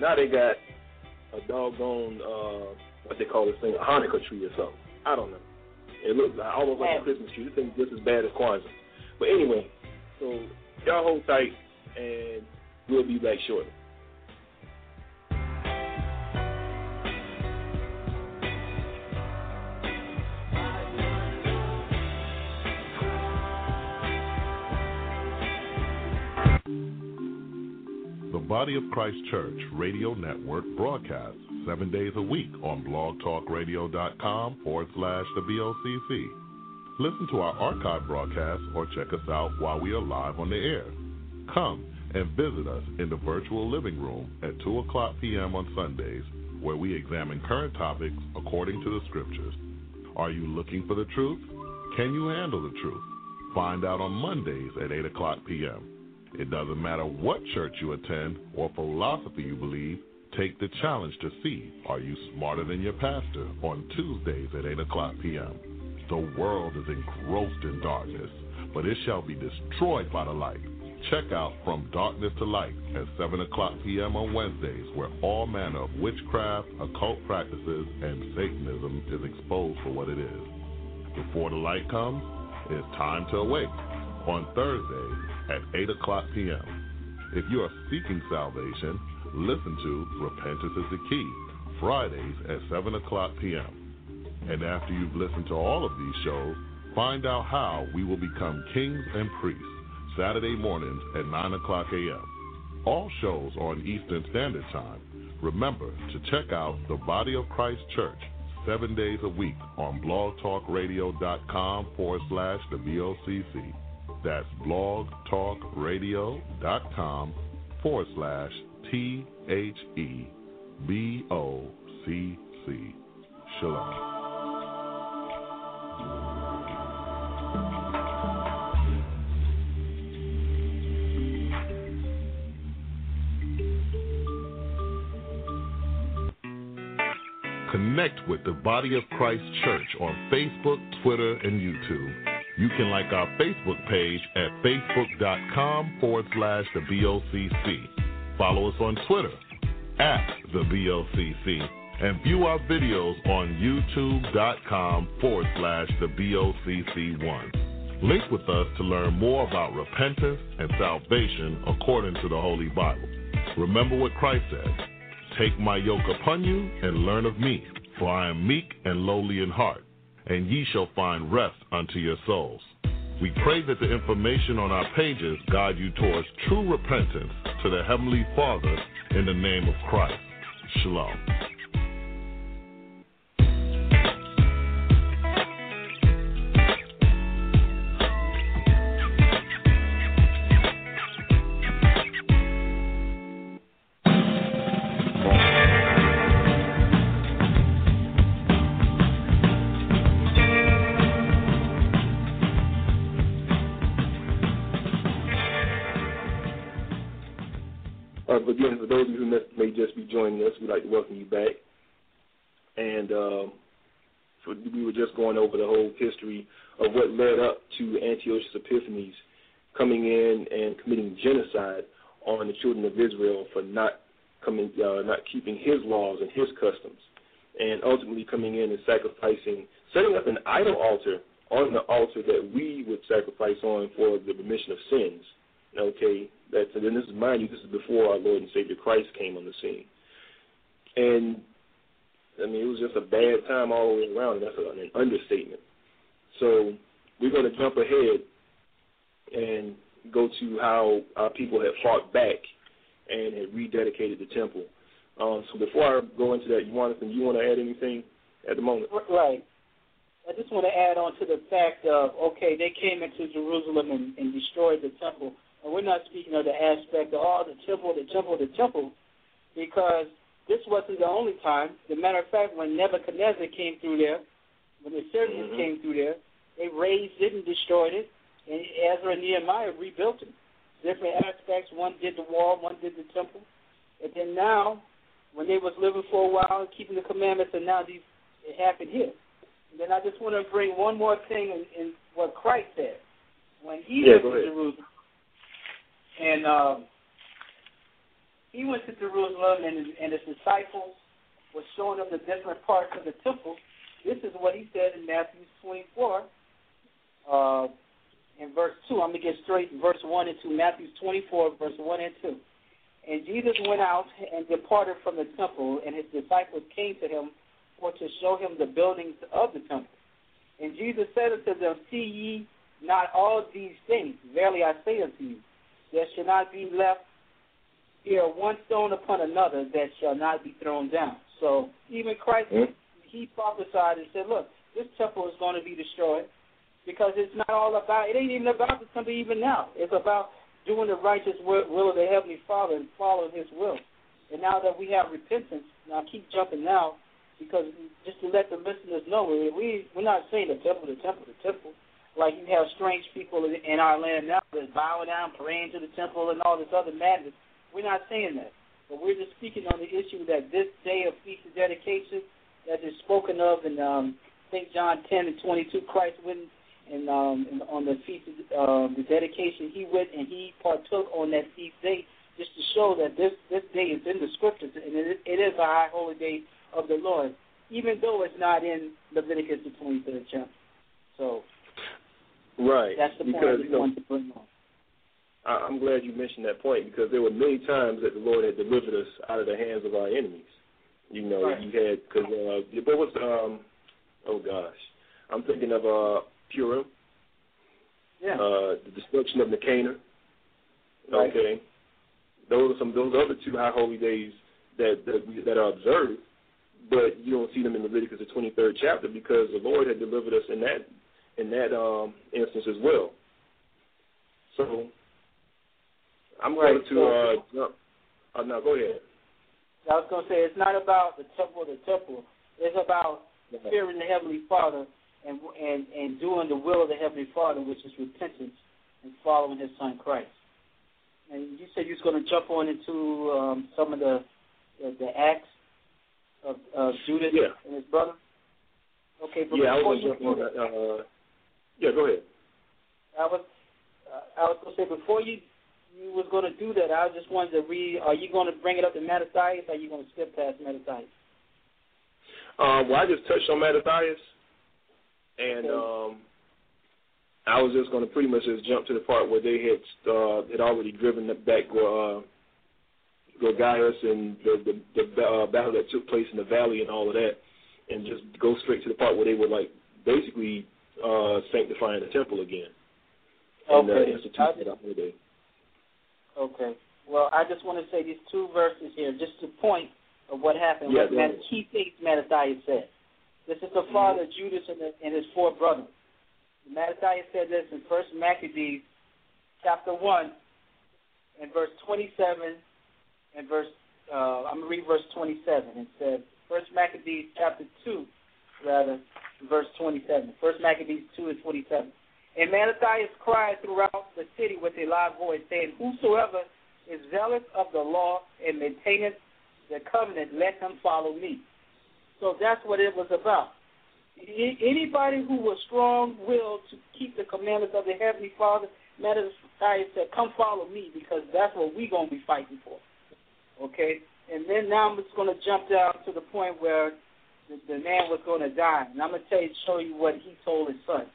now they got a doggone uh, what they call this thing, a Hanukkah tree or something. I don't know. It looks like, almost like a Christmas tree. This thing's just as bad as Kwanzaa. But anyway, so y'all hold tight, and we'll be back shortly. Body of Christ Church Radio Network broadcasts seven days a week on blogtalkradio.com forward slash the BOCC. Listen to our archive broadcasts or check us out while we are live on the air. Come and visit us in the virtual living room at 2 o'clock p.m. on Sundays where we examine current topics according to the scriptures. Are you looking for the truth? Can you handle the truth? Find out on Mondays at 8 o'clock p.m. It doesn't matter what church you attend or philosophy you believe, take the challenge to see are you smarter than your pastor on Tuesdays at 8 o'clock p.m. The world is engrossed in darkness, but it shall be destroyed by the light. Check out From Darkness to Light at 7 o'clock p.m. on Wednesdays, where all manner of witchcraft, occult practices, and Satanism is exposed for what it is. Before the light comes, it's time to awake on Thursdays at 8 o'clock p.m. If you are seeking salvation, listen to Repentance is the Key, Fridays at 7 o'clock p.m. And after you've listened to all of these shows, find out how we will become kings and priests, Saturday mornings at 9 o'clock a.m. All shows are on Eastern Standard Time. Remember to check out the Body of Christ Church seven days a week on blogtalkradio.com forward slash the BOCC. That's blogtalkradio.com forward slash T H E B O C C. Shalom. Connect with the Body of Christ Church on Facebook, Twitter, and YouTube. You can like our Facebook page at facebook.com forward slash the BOCC. Follow us on Twitter at the BOCC and view our videos on youtube.com forward slash the BOCC1. Link with us to learn more about repentance and salvation according to the Holy Bible. Remember what Christ said Take my yoke upon you and learn of me, for I am meek and lowly in heart, and ye shall find rest unto your souls. We pray that the information on our pages guide you towards true repentance to the Heavenly Father in the name of Christ. Shalom. Joining us, we'd like to welcome you back. And um, we were just going over the whole history of what led up to Antiochus Epiphanes coming in and committing genocide on the children of Israel for not coming, uh, not keeping his laws and his customs, and ultimately coming in and sacrificing, setting up an idol altar on the altar that we would sacrifice on for the remission of sins. Okay, that's and then this is mind you, this is before our Lord and Savior Christ came on the scene. And I mean, it was just a bad time all the way around. That's an understatement. So we're going to jump ahead and go to how our people have fought back and had rededicated the temple. Um, so before I go into that, you want you want to add anything at the moment? Right. I just want to add on to the fact of okay, they came into Jerusalem and, and destroyed the temple. And we're not speaking of the aspect of all oh, the temple, the temple, the temple, because this wasn't the only time. As a matter of fact, when Nebuchadnezzar came through there, when the Syrians mm-hmm. came through there, they razed it and destroyed it, and Ezra and Nehemiah rebuilt it. Different aspects. One did the wall, one did the temple, and then now, when they was living for a while and keeping the commandments, and now these it happened here. And then I just want to bring one more thing in, in what Christ said when he yeah, went to Jerusalem and um, he went to Jerusalem, and, and his disciples were showing him the different parts of the temple. This is what he said in Matthew 24, uh, in verse 2. I'm going to get straight verse 1 and 2. Matthew 24, verse 1 and 2. And Jesus went out and departed from the temple, and his disciples came to him for to show him the buildings of the temple. And Jesus said unto them, See ye not all these things? Verily I say unto you, there shall not be left here one stone upon another that shall not be thrown down. So even Christ, mm-hmm. he prophesied and said, look, this temple is going to be destroyed because it's not all about, it ain't even about the temple even now. It's about doing the righteous will, of the Heavenly Father and following his will. And now that we have repentance, now I keep jumping now because just to let the listeners know, we we're not saying the temple, the temple, the temple. Like you have strange people in our land now that bow down, praying to the temple, and all this other madness. We're not saying that, but we're just speaking on the issue that this day of feast of dedication that is spoken of in um, St. John 10 and 22, Christ went and um, on the feast of um, the dedication, he went and he partook on that feast day just to show that this this day is in the scriptures and it, it is a high holy day of the Lord, even though it's not in Leviticus the 23rd chapter. So, right, that's the because, point I just wanted to bring on. I'm glad you mentioned that point because there were many times that the Lord had delivered us out of the hands of our enemies. You know, right. you had because uh, what was um, oh gosh, I'm thinking of uh, Purim. Yeah. Uh, the destruction of Nicanor. Right. Okay. Those are some those other two high holy days that that, we, that are observed, but you don't see them in Leviticus the 23rd chapter because the Lord had delivered us in that in that um, instance as well. So I'm Right, going to so- uh, jump. Uh, no, go ahead. I was going to say it's not about the temple of the temple. It's about fearing the Heavenly Father and and and doing the will of the Heavenly Father, which is repentance and following His Son Christ. And you said you was going to jump on into um, some of the the, the acts of uh, Judas Yeah. and his brother. Okay, but yeah, I before was you jump on that. Uh, yeah, go ahead. I was uh, I was going to say before you you was going to do that, I just wanted to read. Are you going to bring it up in Mattathias? Or are you going to skip past Mattathias? Um, well, I just touched on Mattathias, and Okay. um, I was just going to pretty much just jump to the part where they had uh, had already driven back uh, Gorgias and the the, the uh, battle that took place in the valley and all of that, and just go straight to the part where they were like basically uh, sanctifying the temple again and uh, instituting the holiday. Okay. Well, I just want to say these two verses here, just to point of what happened. Yeah, what Mat- key things Mattathias said. This is the father of Judas and, the, and his four brothers. Mattathias said this in First Maccabees, chapter one, and verse twenty-seven, and verse. Uh, I'm gonna read verse twenty-seven. It says, First Maccabees, chapter two, rather, verse twenty-seven. First Maccabees two and twenty-seven. And Mattathias cried throughout the city with a loud voice, saying, Whosoever is zealous of the law and maintaineth the covenant, let him follow me. So that's what it was about. Anybody who was strong-willed to keep the commandments of the Heavenly Father, Mattathias said, come follow me because that's what we're going to be fighting for. Okay? And then now I'm just going to jump down to the point where the, the man was going to die. And I'm going to tell you, show you what he told his son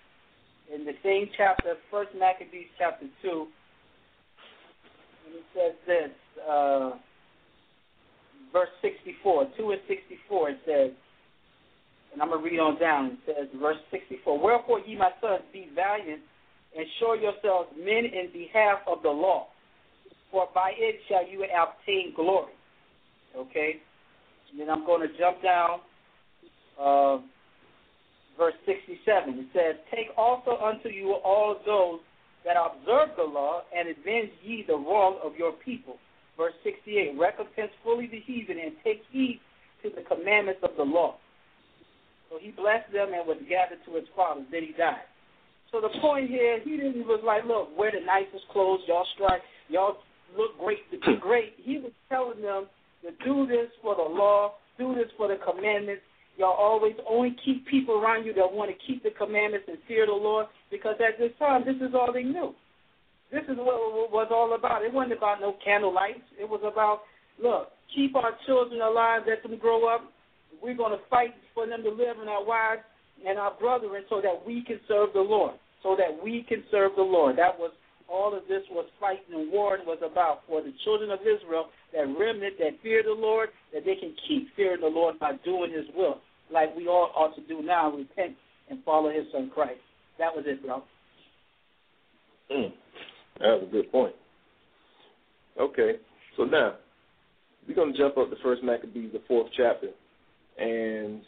in the same chapter, First Maccabees chapter two, and it says this, uh, verse sixty-four, two and sixty-four. It says, and I'm gonna read on down. It says, verse sixty-four. Wherefore, ye my sons, be valiant and show yourselves men in behalf of the law, for by it shall you obtain glory. Okay. And then I'm going to jump down. Uh, verse 67. It says, Take also unto you all those that observe the law, and avenge ye the wrong of your people. Verse 68. Recompense fully the heathen, and take heed to the commandments of the law. So he blessed them and was gathered to his fathers. Then he died. So the point here, he didn't was like, look, wear the nicest clothes, y'all strike, y'all look great to be great. He was telling them to do this for the law, do this for the commandments, Y'all always only keep people around you that want to keep the commandments and fear the Lord because at this time, this is all they knew. This is what it was all about. It wasn't about no candle lights. It was about, look, keep our children alive, let them grow up. We're going to fight for them to live and our wives and our brethren so that we can serve the Lord, so that we can serve the Lord. That was all of this was fighting and warring was about for the children of Israel, that remnant that fear the Lord, that they can keep fearing the Lord by doing his will like we all ought to do now, repent and follow his son Christ. That was it, bro. Mm, that was a good point. Okay, so now we're going to jump up to First Maccabees, the fourth chapter, and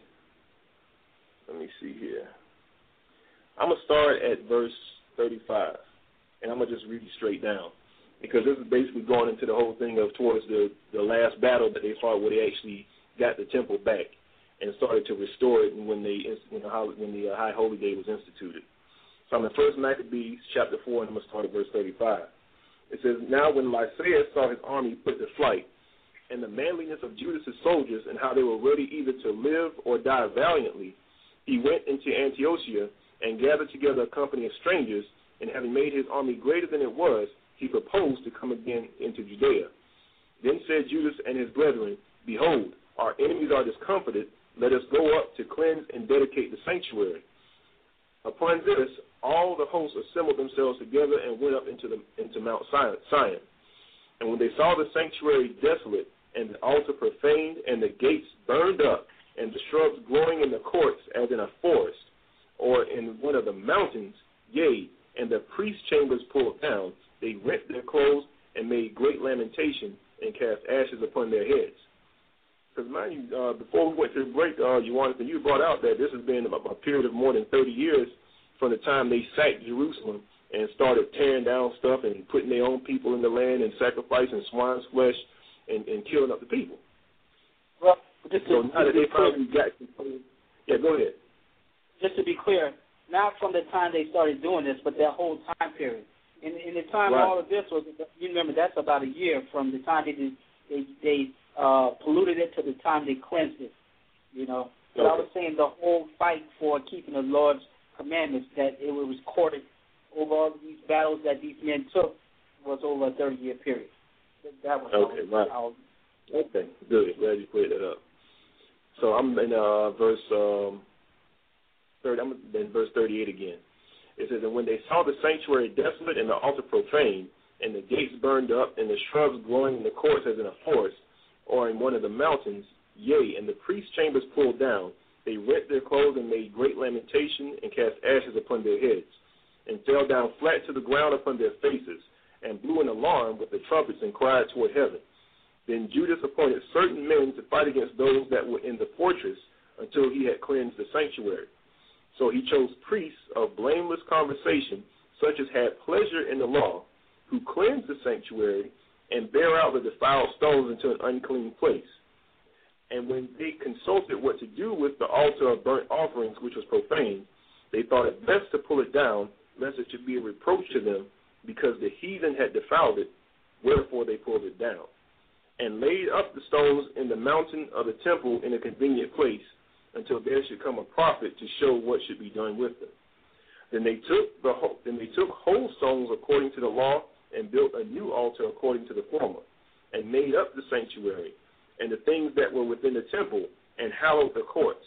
let me see here. I'm gonna start at verse 35, and I'm gonna just read straight down. because this is basically going into the whole thing of towards the the last battle that they fought, where they actually got the temple back and started to restore it when they when the when the uh, high holy day was instituted. In the first Maccabees chapter four, and I'm gonna start at verse thirty-five. It says, Now when Lysias saw his army put to flight, and the manliness of Judas's soldiers, and how they were ready either to live or die valiantly, he went into Antiochia and gathered together a company of strangers, and having made his army greater than it was, he proposed to come again into Judea. Then said Judas and his brethren, Behold, our enemies are discomfited. Let us go up to cleanse and dedicate the sanctuary. Upon this, all the hosts assembled themselves together and went up into the into Mount Sion. And when they saw the sanctuary desolate, and the altar profaned, and the gates burned up, and the shrubs growing in the courts as in a forest, or in one of the mountains, yea, and the priest chambers pulled down, they rent their clothes and made great lamentation and cast ashes upon their heads. Because mind you, uh, before we went to the break, uh, you wanted to you brought out that this has been a, a period of more than 30 years from the time they sacked Jerusalem and started tearing down stuff and putting their own people in the land and sacrificing swine's flesh and, and killing up the people. Well, just so to, now that they finally got, yeah, go ahead. Just to be clear, not from the time they started doing this, but that whole time period. In, in the time right. all of this was, you remember that's about a year from the time they did, they they uh, polluted it to the time they cleansed it. You know, but okay. I was saying the whole fight for keeping the Lord's commandments that it was recorded over all these battles that these men took was over a 30 year period. That was okay, how, right. How, okay, good. Glad you cleared that up. So I'm in uh, verse um, 30. I'm in verse 38 again. It says, "And when they saw the sanctuary desolate and the altar profaned, and the gates burned up, and the shrubs growing in the courts as in a forest, or in one of the mountains, yea, and the priest's chambers pulled down, they rent their clothes and made great lamentation and cast ashes upon their heads, and fell down flat to the ground upon their faces, and blew an alarm with the trumpets and cried toward heaven. Then Judas appointed certain men to fight against those that were in the fortress until he had cleansed the sanctuary. So he chose priests of blameless conversation, such as had pleasure in the law, who cleansed the sanctuary and bear out the defiled stones into an unclean place. And when they consulted what to do with the altar of burnt offerings, which was profane, they thought it best to pull it down, lest it should be a reproach to them, because the heathen had defiled it, wherefore they pulled it down. And laid up the stones in the mountain of the temple in a convenient place, until there should come a prophet to show what should be done with them. Then they took the then they took whole stones according to the law and built a new altar according to the former, and made up the sanctuary and the things that were within the temple, and hallowed the courts.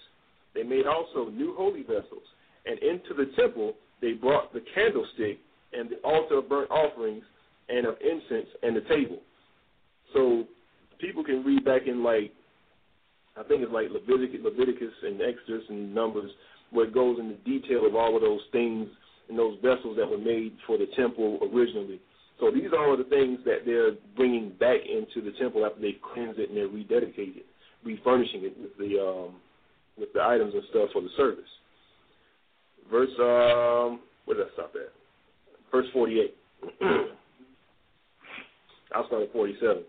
They made also new holy vessels, and into the temple they brought the candlestick and the altar of burnt offerings and of incense and the table. So people can read back in like I think it's like Leviticus, Leviticus and Exodus and Numbers, where it goes into detail of all of those things and those vessels that were made for the temple originally. So these are all the things that they're bringing back into the temple after they cleanse it and they're rededicated, refurnishing it with the um, with the items and stuff for the service. Verse um, where did I stop at? Verse forty-eight. I'll start at forty-seven.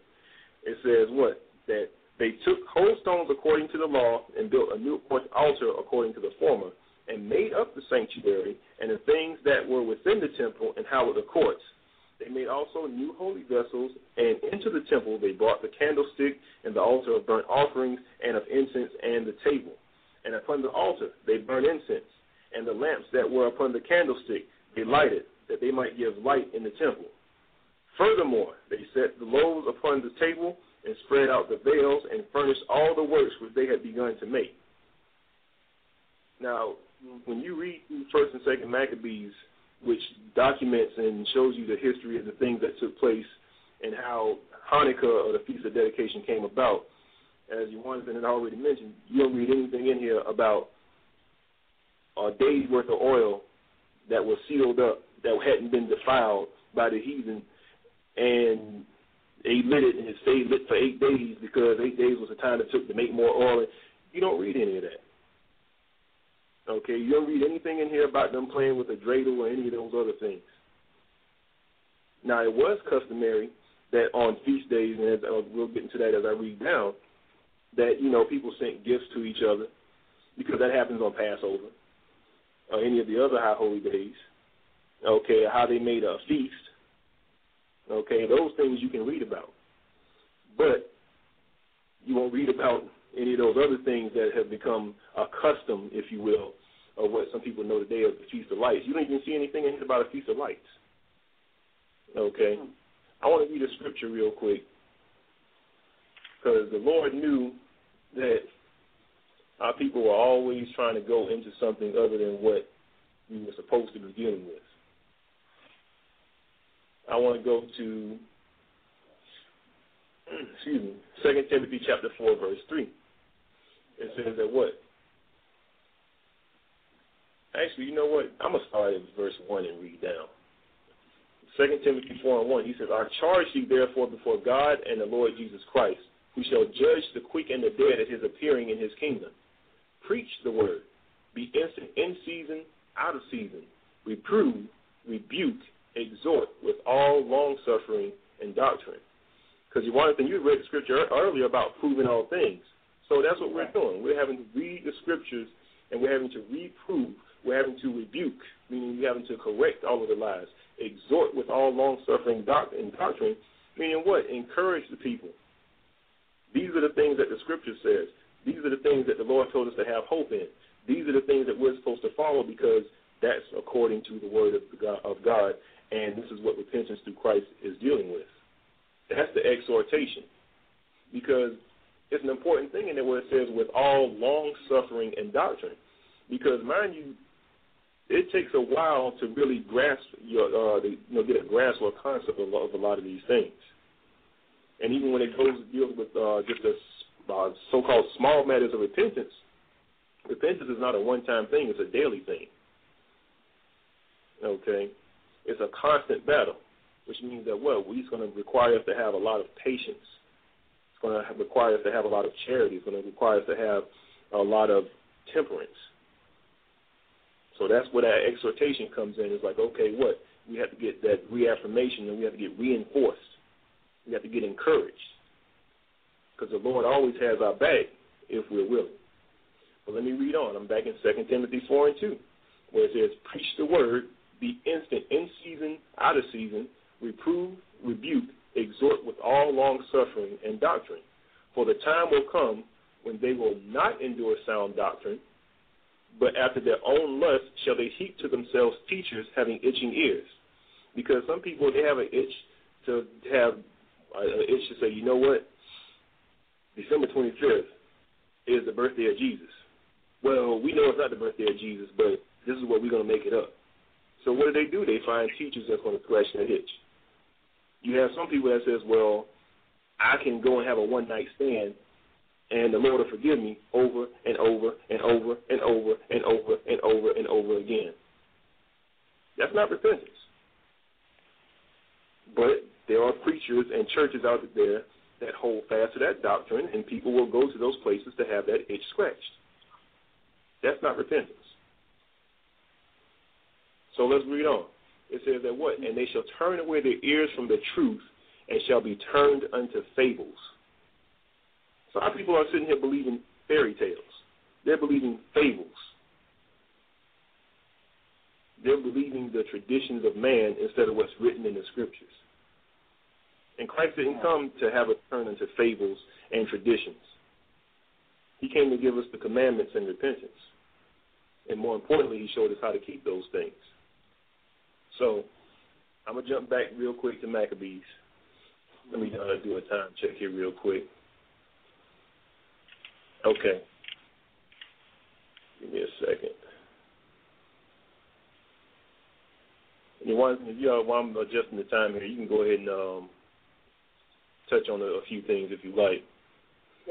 It says what that they took whole stones according to the law and built a new altar according to the former, and made up the sanctuary and the things that were within the temple and hallowed the courts. They made also new holy vessels, and into the temple they brought the candlestick and the altar of burnt offerings and of incense and the table. And upon the altar they burned incense, and the lamps that were upon the candlestick they lighted, that they might give light in the temple. Furthermore, they set the loaves upon the table and spread out the veils and furnished all the works which they had begun to make. Now, when you read First and Second Maccabees, which documents and shows you the history of the things that took place and how Hanukkah or the Feast of Dedication came about, as you wanted had already mentioned, you don't read anything in here about a day's worth of oil that was sealed up that hadn't been defiled by the heathen and they lit it and it stayed lit for eight days because eight days was the time it took to make more oil. You don't read any of that. Okay, you don't read anything in here about them playing with a dreidel or any of those other things. Now, it was customary that on feast days, and as, uh, we'll get into that as I read down, that you know people sent gifts to each other because that happens on Passover or any of the other high holy days. Okay, how they made a feast. Okay, those things you can read about, but you won't read about any of those other things that have become a custom, if you will, of what some people know today as the Feast of Lights. You don't even see anything about a Feast of Lights. Okay, hmm. I want to read a scripture real quick because the Lord knew that our people were always trying to go into something other than what we were supposed to be dealing with. I want to go to excuse me, Second Timothy chapter four, verse three. It says that what? Actually, you know what? I'm gonna start at verse one and read down. Second Timothy four and one. He says, "I charge you therefore before God and the Lord Jesus Christ, who shall judge the quick and the dead at His appearing in His kingdom. Preach the word. Be instant in season, out of season. Reprove, rebuke, exhort with all long suffering and doctrine." Because you wanted, and you read the scripture earlier about proving all things. So that's what we're doing. We're having to read the scriptures and we're having to reprove. We're having to rebuke, meaning we're having to correct all of the lies. Exhort with all long suffering and doctrine, meaning what? Encourage the people. These are the things that the scripture says. These are the things that the Lord told us to have hope in. These are the things that we're supposed to follow because that's according to the word of God, of God and this is what repentance through Christ is dealing with. That's the exhortation. Because it's an important thing in there where it says with all long suffering and doctrine. Because mind you, it takes a while to really grasp your uh to, you know, get a grasp or a concept of, of a lot of these things. And even when it goes deals with uh just the uh, so called small matters of repentance, repentance is not a one time thing, it's a daily thing. Okay? It's a constant battle, which means that what? Well, it's going to require us to have a lot of patience it's going to require us to have a lot of charity. It's going to require us to have a lot of temperance. So that's where that exhortation comes in. It's like, okay, what? We have to get that reaffirmation and we have to get reinforced. We have to get encouraged. Because the Lord always has our back if we're willing. But let me read on. I'm back in 2 Timothy 4 and 2, where it says, Preach the word, be instant in season, out of season, reprove, rebuke, exhort with all long suffering and doctrine. For the time will come when they will not endure sound doctrine, but after their own lust shall they heap to themselves teachers having itching ears. Because some people they have an itch to have an itch to say, you know what? December 25th is the birthday of Jesus. Well, we know it's not the birthday of Jesus, but this is what we're going to make it up. So what do they do? They find teachers that's going to scratch that itch. You have some people that says, well, I can go and have a one night stand and the Lord will forgive me over and over and over and over and over and over and over again. That's not repentance. But there are preachers and churches out there that hold fast to that doctrine, and people will go to those places to have that itch scratched. That's not repentance. So let's read on it says that what? And they shall turn away their ears from the truth and shall be turned unto fables. So our people are sitting here believing fairy tales. They're believing fables. They're believing the traditions of man instead of what's written in the scriptures. And Christ didn't come to have us turn into fables and traditions. He came to give us the commandments and repentance. And more importantly, he showed us how to keep those things. So I'm gonna jump back real quick to Maccabees. Let me uh, do a time check here real quick. Okay. Give me a second. And if you while I'm adjusting the time here, you can go ahead and um, touch on a, a, few things if you like.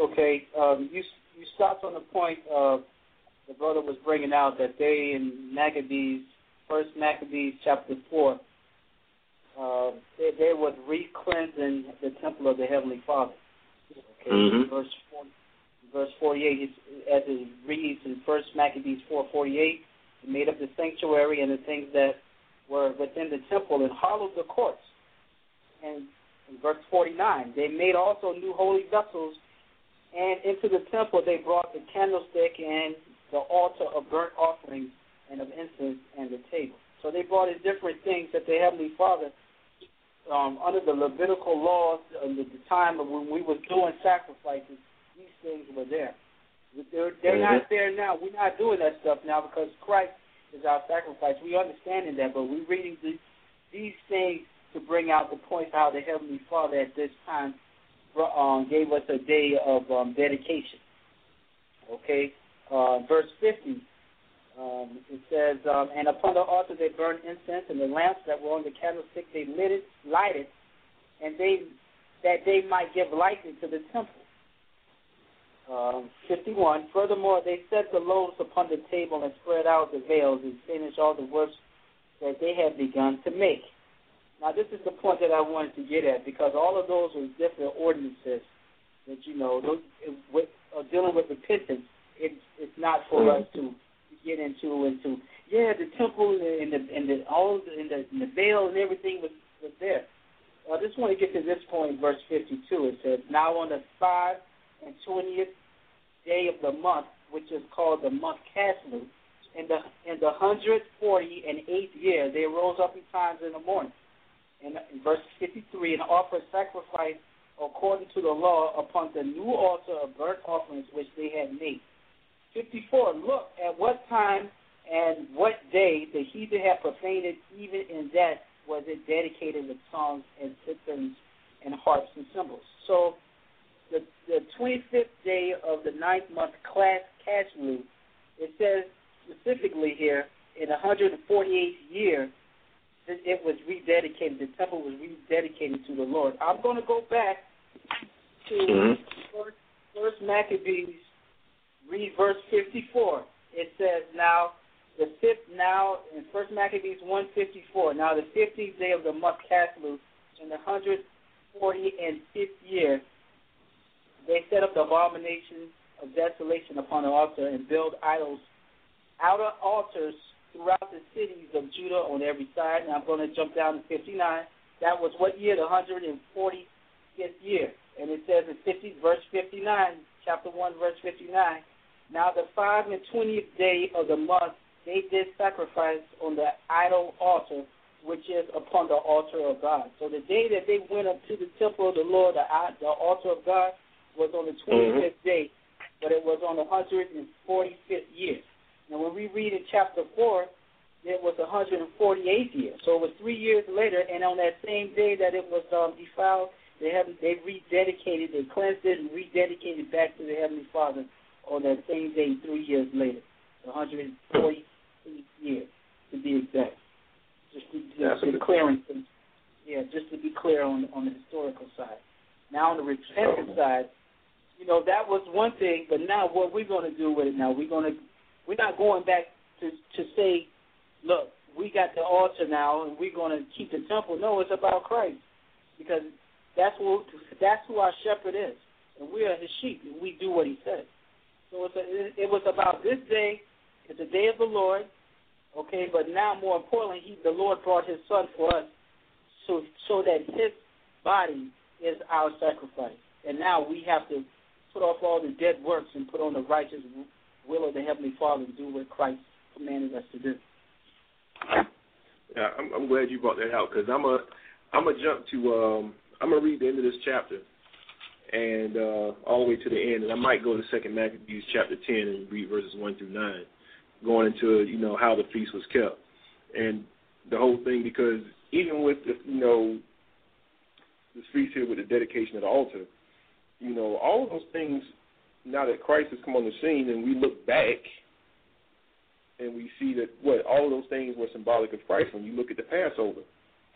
Okay. Um, you you stopped on the point of the brother was bringing out that they in Maccabees First Maccabees chapter four, uh, they, they would re-cleansing the temple of the Heavenly Father. Okay, mm-hmm. verse 40, verse 48, as it reads in First Maccabees 4:48, made up the sanctuary and the things that were within the temple and hollowed the courts. and in verse 49, they made also new holy vessels, and into the temple they brought the candlestick and the altar of burnt offerings and of incense and the table. So they brought in different things that the Heavenly Father, um, under the Levitical laws in the time of when we were doing sacrifices, these things were there. They're, they're mm-hmm. not there now. We're not doing that stuff now because Christ is our sacrifice. We understanding that, but we're reading the, these things to bring out the point how the Heavenly Father at this time um, gave us a day of um, dedication. Okay, uh, verse 50. Um, it says, um, and upon the altar they burned incense, and the lamps that were on the candlestick they lit it, lighted, and they that they might give light into the temple. Um, 51. Furthermore, they set the loaves upon the table and spread out the veils and finished all the works that they had begun to make. Now, this is the point that I wanted to get at because all of those were different ordinances that you know, those, with, uh, dealing with repentance. It's it's not for us to get into into yeah the temple and the and the all the and the, and the veil and everything was was there. I just want to get to this point, verse 52. It says, Now on the five and twentieth day of the month, which is called the month Casleu, in the in the hundred forty and eighth year, they rose up in times in the morning in, in verse 53, and offered sacrifice according to the law upon the new altar of burnt offerings which they had made. 54, look at what time and what day the heathen had profaned it, even in that was it dedicated with songs and citherns and harps and cymbals. So the, the 25th day of the ninth month class Casleu, it says specifically here, in the 148th year, it was rededicated. The temple was rededicated to the Lord. I'm going to go back to mm-hmm. first, first Maccabees, read verse 54. It says, "Now the fifth, now in First Maccabees 154. Now the 50th day of the month Casleu, in the hundred forty and fifth year, they set up the abomination of desolation upon the altar and build idols, outer altars throughout the cities of Judah on every side. And I'm going to jump down to 59. That was what year? The 145th year. And it says in 50, verse 59, chapter 1, verse 59. Now the five and twentieth day of the month they did sacrifice on the idol altar, which is upon the altar of God. So the day that they went up to the temple of the Lord, the, the altar of God, was on the 25th mm-hmm. day, but it was on the 145th year. Now, when we read in chapter 4, it was the 148th year. So it was three years later, and on that same day that it was um, defiled, they have they rededicated, they cleansed it and rededicated back to the Heavenly Father on that same day three years later, the 148th year to be exact. Just to, just to be clear, on, yeah, just to be clear on on the historical side. Now on the repentant side, you know that was one thing, but now what we're going to do with it now, we're going to we're not going back to to say, look, we got the altar now and we're going to keep the temple. No, it's about Christ because that's who that's who our shepherd is, and we are his sheep, and we do what he says. So it's a, it, was about this day. It's the day of the Lord, okay. But now, more importantly, he, the Lord brought His Son for us, so so that His body is our sacrifice, and now we have to put off all the dead works and put on the righteous will of the Heavenly Father and do what Christ commanded us to do. Yeah, I'm, I'm glad you brought that out because I'm a I'm gonna jump to um, I'm gonna read the end of this chapter and uh, all the way to the end, and I might go to Second Maccabees chapter ten and read verses one through nine, going into you know how the feast was kept and the whole thing because even with the, you know this feast here with the dedication of the altar, you know all of those things now that Christ has come on the scene and we look back and we see that what all of those things were symbolic of Christ. When you look at the Passover,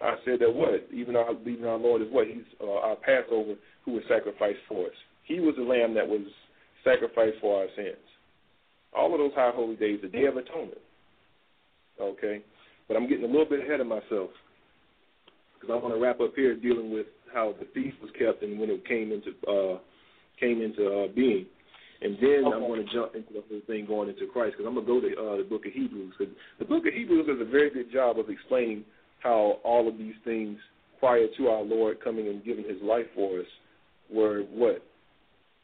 I said that what even our even our Lord is what He's uh, our Passover who was sacrificed for us. He was the Lamb that was sacrificed for our sins. All of those high holy days, the Day of Atonement. Okay, but I'm getting a little bit ahead of myself because I want to wrap up here dealing with how the feast was kept and when it came into uh, came into uh, being. And then okay. I'm going to jump into the whole thing going into Christ because I'm going to go to uh, the book of Hebrews because the book of Hebrews does a very good job of explaining how all of these things prior to our Lord coming and giving his life for us were what?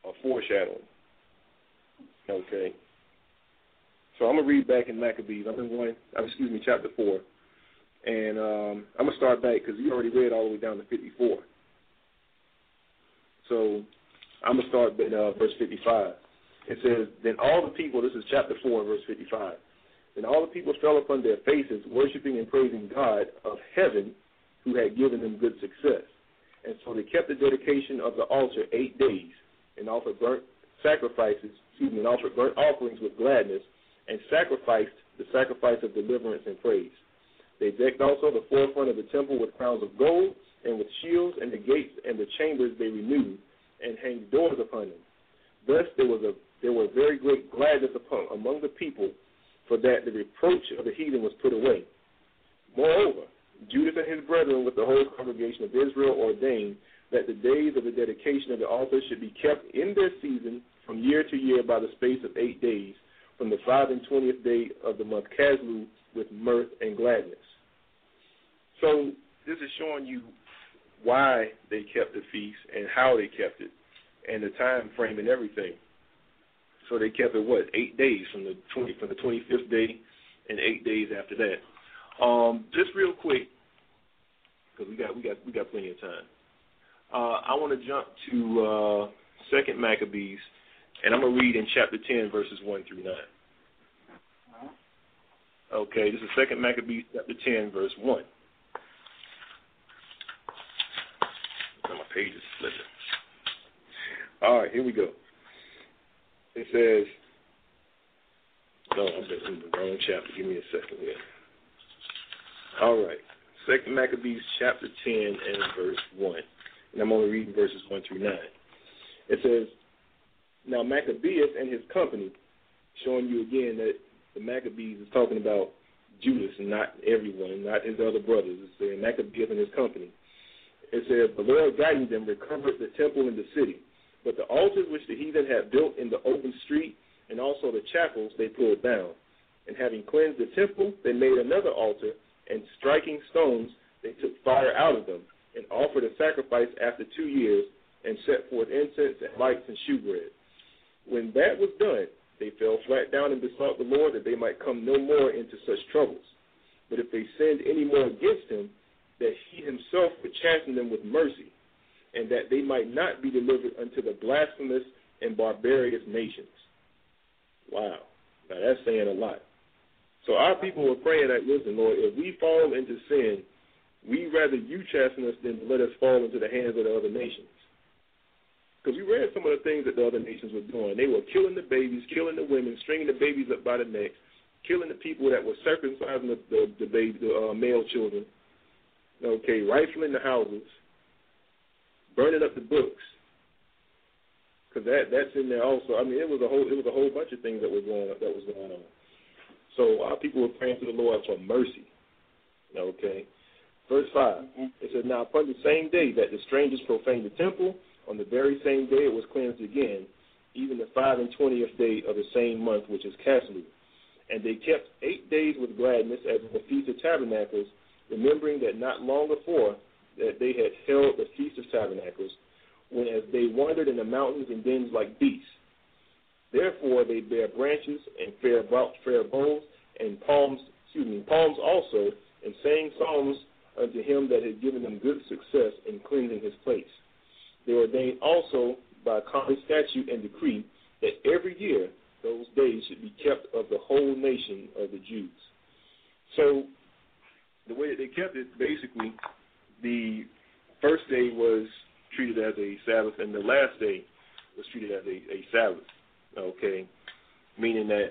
A foreshadowing. Okay. So I'm gonna read back in Maccabees. I'm in one. Uh, excuse me, chapter four, and um, I'm gonna start back because you already read all the way down to 54. So I'm gonna start at uh, verse 55. It says, "Then all the people." This is chapter four, verse 55. Then all the people fell upon their faces, worshiping and praising God of heaven, who had given them good success. And so they kept the dedication of the altar eight days, and offered burnt sacrifices, excuse me, and offered burnt offerings with gladness, and sacrificed the sacrifice of deliverance and praise. They decked also the forefront of the temple with crowns of gold, and with shields, and the gates and the chambers they renewed, and hanged doors upon them. Thus there was a there was very great gladness upon among the people, for that the reproach of the heathen was put away. Moreover, Judas and his brethren with the whole congregation of Israel ordained that the days of the dedication of the altar should be kept in their season from year to year by the space of eight days, from the five and twentieth day of the month Casleu with mirth and gladness. So this is showing you why they kept the feast and how they kept it, and the time frame and everything. So they kept it what eight days from the twenty from the twenty fifth day, and eight days after that. Um, just real quick, because we got we got we got plenty of time. Uh, I want to jump to uh, Second Maccabees, and I'm gonna read in chapter ten, verses one through 9 Okay, this is Second Maccabees chapter ten, verse one. my page is slipping. All right, here we go. It says, no, I'm in the wrong chapter. Give me a second here. All right. Second Maccabees chapter 10 and verse 1. And I'm only reading verses 1 through 9. It says, Now Maccabeus and his company, showing you again that the Maccabees is talking about Judas and not everyone, not his other brothers. It's saying Maccabeus and his company. It says, The Lord guiding them recovered the temple and the city. But the altars which the heathen had built in the open street and also the chapels they pulled down. And having cleansed the temple, they made another altar, and striking stones, they took fire out of them, and offered a sacrifice after two years, and set forth incense and lights and shewbread. When that was done, they fell flat down and besought the Lord that they might come no more into such troubles. But if they sinned any more against him, that he himself would chasten them with mercy, and that they might not be delivered unto the blasphemous and barbarous nations. Wow. Now that's saying a lot. So our people were praying that, listen, Lord, if we fall into sin, we rather you chasten us than let us fall into the hands of the other nations. Because we read some of the things that the other nations were doing. They were killing the babies, killing the women, stringing the babies up by the neck, killing the people that were circumcising the the, the, baby, the uh, male children. Okay, rifling the houses, burning up the books, because that that's in there also. I mean, it was a whole it was a whole bunch of things that was going that was going on. So our people were praying to the Lord for mercy. Okay, verse 5 mm-hmm. It says, "Now upon the same day that the strangers profaned the temple, on the very same day it was cleansed again, even the five and twentieth day of the same month, which is Casleu. And they kept eight days with gladness as the feast of tabernacles, remembering that not long before that they had held the feast of tabernacles, when as they wandered in the mountains and dens like beasts. Therefore they bear branches and fair, fair bowls and palms, excuse me, palms also, and sang psalms unto him that had given them good success in cleansing his place. They ordained also by common statute and decree that every year those days should be kept of the whole nation of the Jews. So the way that they kept it, basically, the first day was treated as a Sabbath, and the last day was treated as a, a Sabbath. Okay, meaning that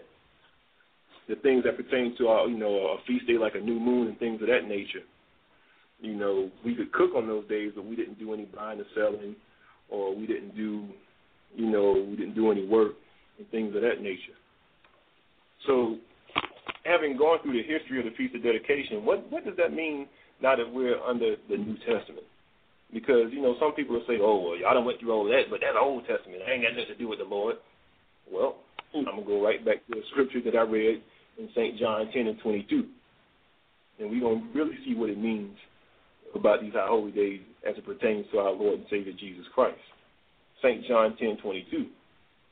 the things that pertain to our, you know, a feast day like a new moon and things of that nature, you know, we could cook on those days, but we didn't do any buying or selling, or we didn't do, you know, we didn't do any work and things of that nature. So, having gone through the history of the Feast of Dedication, what what does that mean now that we're under the New Testament? Because you know, some people will say, "Oh, well, y'all don't went through all that, but that's Old Testament. It ain't got nothing to do with the Lord." Well, hmm. I'm gonna go right back to the scripture that I read in St. John 10 and 22, and we're gonna really see what it means about these high holy days as it pertains to our Lord and Savior Jesus Christ. St. John 10:22,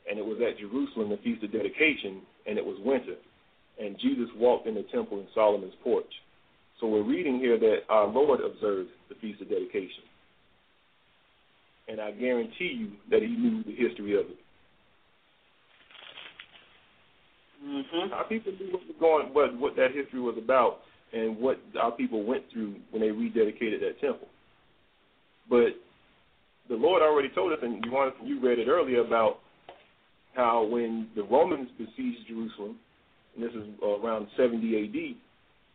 and it was at Jerusalem the feast of dedication, and it was winter, and Jesus walked in the temple in Solomon's porch. So we're reading here that our Lord observed the feast of dedication, and I guarantee you that he knew the history of it. Mm-hmm. Our people knew what was going, what what that history was about, and what our people went through when they rededicated that temple. But the Lord already told us, and you wanted, you read it earlier about how when the Romans besieged Jerusalem, and this is around 70 A.D.,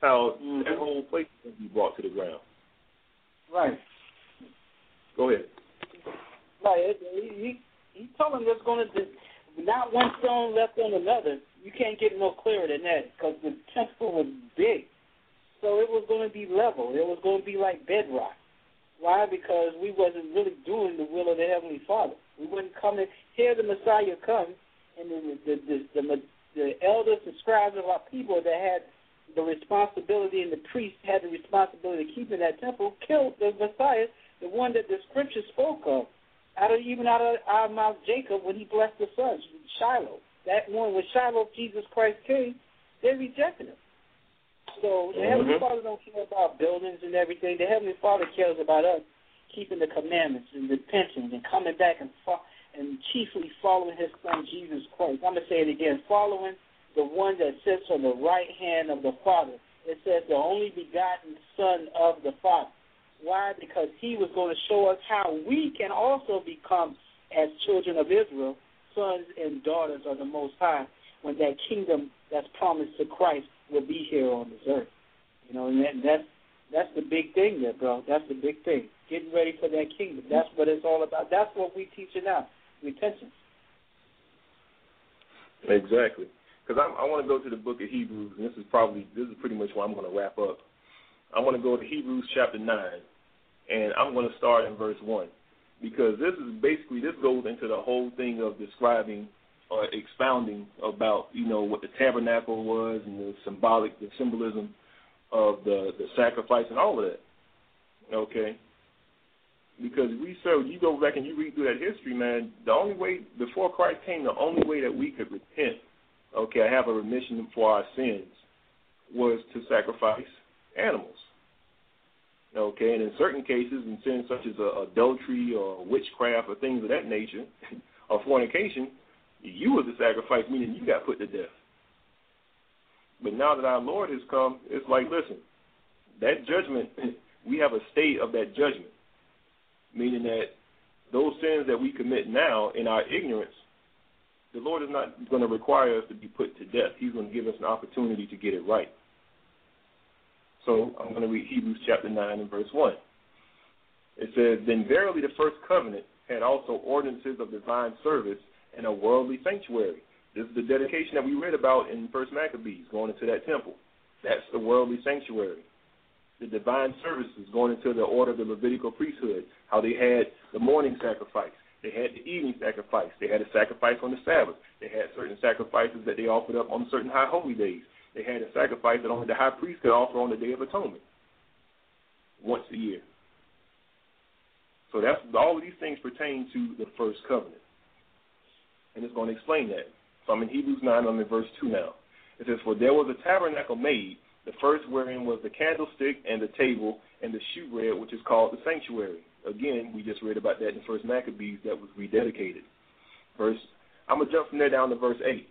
how mm-hmm. that whole place was be brought to the ground. Right. Go ahead. Right. He he told them there's going to be not one stone left on another. You can't get no clearer than that because the temple was big, so it was going to be level. It was going to be like bedrock. Why? Because we wasn't really doing the will of the Heavenly Father. We wouldn't come and hear the Messiah come, and then the the the, the, the elders and scribes of our people that had the responsibility and the priests had the responsibility of keeping that temple killed the Messiah, the one that the scripture spoke of, out of even out of our mouth Jacob when he blessed the sons, Shiloh. That one when Shiloh Jesus Christ came, they rejected him. So the mm-hmm. Heavenly Father don't care about buildings and everything. The Heavenly Father cares about us keeping the commandments and repentance and coming back and fo- and chiefly following His Son Jesus Christ. I'm gonna say it again: following the one that sits on the right hand of the Father. It says the only begotten Son of the Father. Why? Because He was going to show us how we can also become, as children of Israel, sons and daughters of the Most High, when that kingdom that's promised to Christ will be here on this earth. You know, and that, that's that's the big thing there, bro. That's the big thing. Getting ready for that kingdom. That's what it's all about. That's what we teach it now. Repentance. Exactly because I want to go to the book of Hebrews, and this is probably this is pretty much where I'm going to wrap up. I want to go to Hebrews chapter nine, and I'm going to start in verse one, because this is basically this goes into the whole thing of describing or expounding about you know what the tabernacle was and the symbolic the symbolism of the the sacrifice and all of that. Okay. Because we serve, you go back and you read through that history, man. The only way before Christ came, the only way that we could repent okay, I have a remission for our sins, was to sacrifice animals. Okay, and in certain cases, in sins such as uh, adultery or witchcraft or things of that nature, or fornication, you were the sacrifice, meaning you got put to death. But now that our Lord has come, it's like, listen, that judgment, we have a state of that judgment, meaning that those sins that we commit now in our ignorance the Lord is not going to require us to be put to death. He's going to give us an opportunity to get it right. So I'm going to read Hebrews chapter 9 and verse 1. It says, Then verily the first covenant had also ordinances of divine service and a worldly sanctuary. This is the dedication that we read about in First Maccabees, going into that temple. That's the worldly sanctuary. The divine services going into the order of the Levitical priesthood, how they had the morning sacrifice, they had the evening sacrifice. They had a sacrifice on the Sabbath. They had certain sacrifices that they offered up on certain high holy days. They had a sacrifice that only the high priest could offer on the Day of Atonement once a year. So that's all of these things pertain to the first covenant. And it's going to explain that. So I'm in Hebrews 9, I'm in verse 2 now. It says, For there was a tabernacle made, the first wherein was the candlestick and the table and the shewbread, which is called the sanctuary. Again, we just read about that in first Maccabees that was rededicated. Verse, I'm gonna jump from there down to verse eight.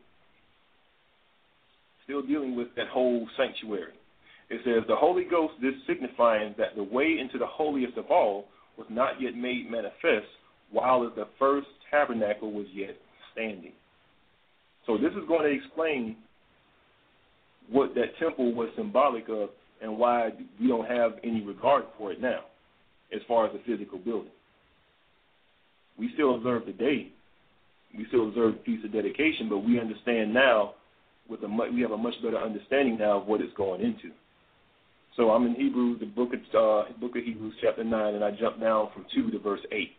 Still dealing with that whole sanctuary. It says, The Holy Ghost, this signifying that the way into the holiest of all was not yet made manifest, while the first tabernacle was yet standing. So this is going to explain what that temple was symbolic of and why we don't have any regard for it now as far as the physical building. We still observe the day. We still observe the feast of dedication, but we understand now with a we have a much better understanding now of what it's going into. So I'm in Hebrews, the book of uh, book of Hebrews, chapter nine, and I jump down from two to verse eight.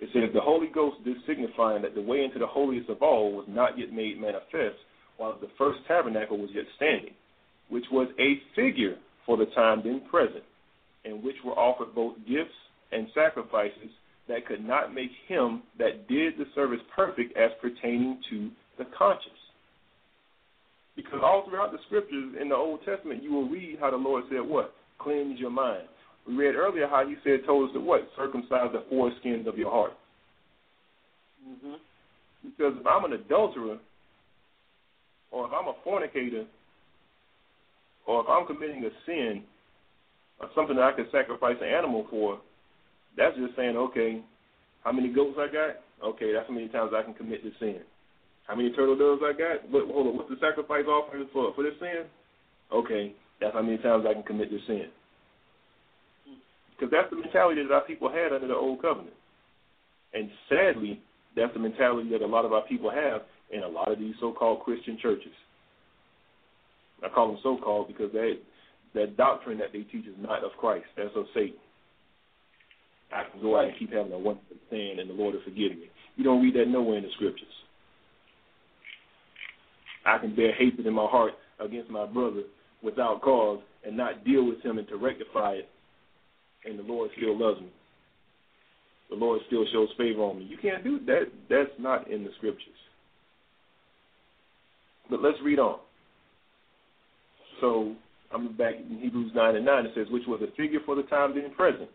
It says, "The Holy Ghost did signifying that the way into the holiest of all was not yet made manifest, while the first tabernacle was yet standing, which was a figure for the time then present, in which were offered both gifts and sacrifices that could not make him that did the service perfect as pertaining to the conscience. Because all throughout the scriptures in the Old Testament, you will read how the Lord said, What? Cleanse your mind. We read earlier how he said, told us to what? Circumcise the foreskins of your heart. Mm-hmm. Because if I'm an adulterer, or if I'm a fornicator, or if I'm committing a sin, Uh, something that I can sacrifice an animal for, that's just saying, okay, how many goats I got? Okay, that's how many times I can commit this sin. How many turtle doves I got? What, hold on, what's the sacrifice offering for for this sin? Okay, that's how many times I can commit this sin. Because that's the mentality that our people had under the old covenant, and sadly, that's the mentality that a lot of our people have in a lot of these so-called Christian churches. I call them so-called because that that doctrine that they teach is not of Christ. That's of Satan. I can go out and keep having a one sin, and the Lord will forgive me. You don't read that nowhere in the scriptures. I can bear hatred in my heart against my brother without cause and not deal with him and to rectify it, and the Lord still loves me. The Lord still shows favor on me. You can't do that. That's not in the scriptures. But let's read on. So I'm back in Hebrews 9 and 9. It says, which was a figure for the time being present,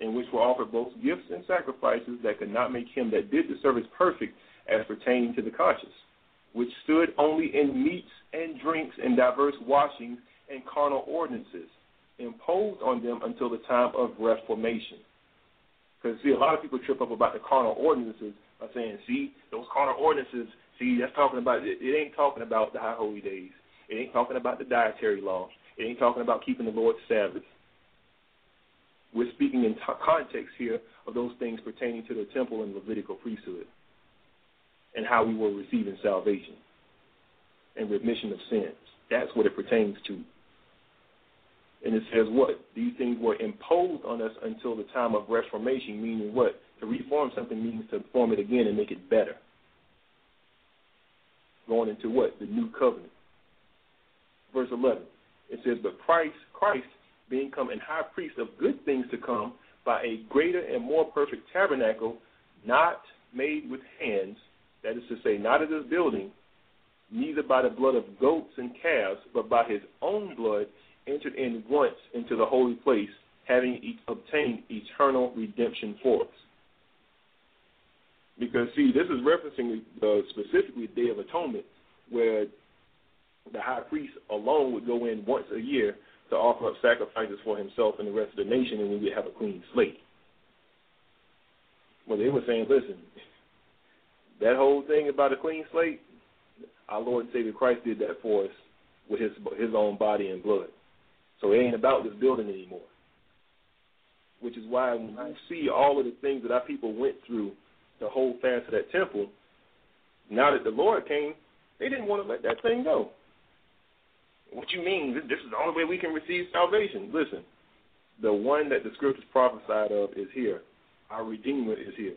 in which were offered both gifts and sacrifices that could not make him that did the service perfect as pertaining to the conscience, which stood only in meats and drinks and diverse washings and carnal ordinances, imposed on them until the time of reformation. Because, see, a lot of people trip up about the carnal ordinances by saying, see, those carnal ordinances, see, that's talking about, it, it ain't talking about the high holy days. It ain't talking about the dietary law. It ain't talking about keeping the Lord's Sabbath. We're speaking in t- context here of those things pertaining to the temple and Levitical priesthood and how we were receiving salvation and remission of sins. That's what it pertains to. And it says what? These things were imposed on us until the time of reformation, meaning what? To reform something means to form it again and make it better. Going into what? The new covenant. Verse 11. It says, But Christ, Christ being come and high priest of good things to come by a greater and more perfect tabernacle, not made with hands, that is to say, not of this building, neither by the blood of goats and calves, but by his own blood, entered in once into the holy place, having e- obtained eternal redemption for us. Because, see, this is referencing uh, specifically the Day of Atonement, where the high priest alone would go in once a year to offer up sacrifices for himself and the rest of the nation, and we would have a clean slate. Well, they were saying, listen, that whole thing about a clean slate, our Lord and Savior Christ did that for us with his his own body and blood. So it ain't about this building anymore. Which is why when you see all of the things that our people went through to hold fast to that temple, now that the Lord came, they didn't want to let that thing go. What you mean? This is the only way we can receive salvation. Listen, the one that the scriptures prophesied of is here. Our Redeemer is here.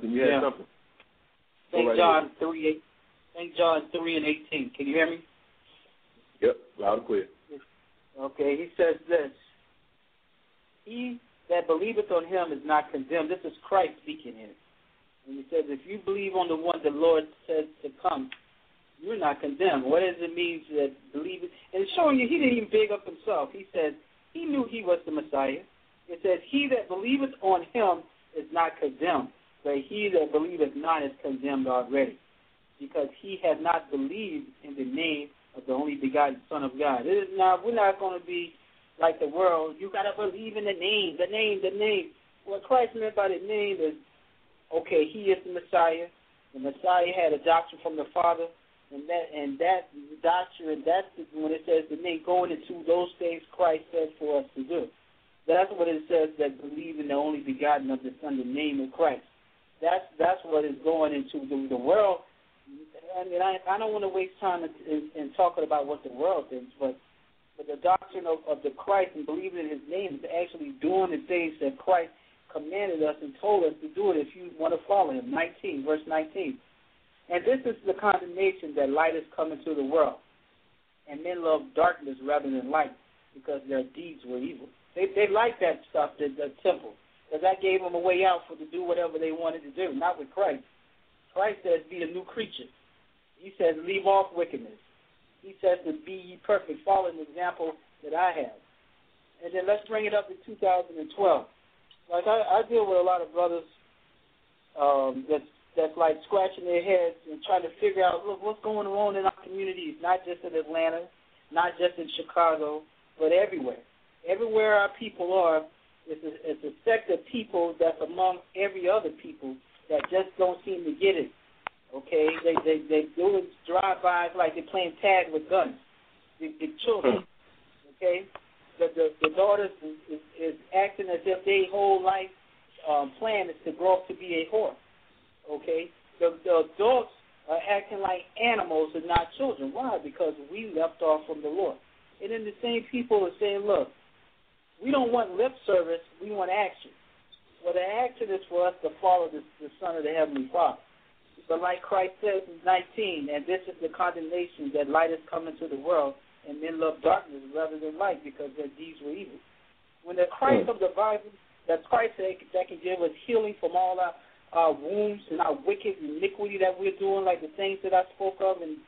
Thing you had Yeah. something. St. right John three eight St. John three and eighteen. Can you hear me? Yep, loud and clear. Okay, he says this. He that believeth on him is not condemned. This is Christ speaking here. And he says, if you believe on the one the Lord says to come, you're not condemned. What does it mean that believe? And it's showing you he didn't even big up himself. He said he knew he was the Messiah. It says, he that believeth on him is not condemned, but he that believeth not is condemned already, because he has not believed in the name of the only begotten Son of God. It is not, we're not going to be like the world. You got to believe in the name, the name, the name. What Christ meant by the name is, okay, he is the Messiah. The Messiah had a doctrine from the Father, and that and that doctrine, that's when it says the name, going into those things Christ said for us to do. That's what it says that believe in the only begotten of the Son, the name of Christ. That's that's what is going into the, the world. I mean, I, I don't want to waste time in, in, in talking about what the world thinks, but but the doctrine of, of the Christ and believing in His name is actually doing the things that Christ commanded us and told us to do it. If you want to follow Him, 19 verse 19. And this is the condemnation that light is coming to the world, and men loved darkness rather than light because their deeds were evil. They they liked that stuff, the, the temple, because that gave them a way out for to do whatever they wanted to do. Not with Christ. Christ says, "Be a new creature." He says, "Leave off wickedness." He says to be ye perfect, follow the example that I have. And then let's bring it up to 2012. Like I, I deal with a lot of brothers um, that's that's like scratching their heads and trying to figure out look what's going on in our communities, not just in Atlanta, not just in Chicago, but everywhere. Everywhere our people are, it's a, it's a sect of people that's among every other people that just don't seem to get it. Okay, they they they doing drive-bys like they're playing tag with guns. The, the children, okay, the the, the daughters is, is, is acting as if their whole life um, plan is to grow up to be a whore. Okay, the the adults are acting like animals and not children. Why? Because we left off from the Lord. And then the same people are saying, look, we don't want lip service, we want action. Well, the action is for us to follow the, the Son of the Heavenly Father. But like Christ says in 19, and this is the condemnation that light has come into the world, and men love darkness rather than light because their deeds were evil. When the Christ of the Bible, that Christ that, that can give us healing from all our, our wounds and our wicked iniquity that we're doing, like the things that I spoke of in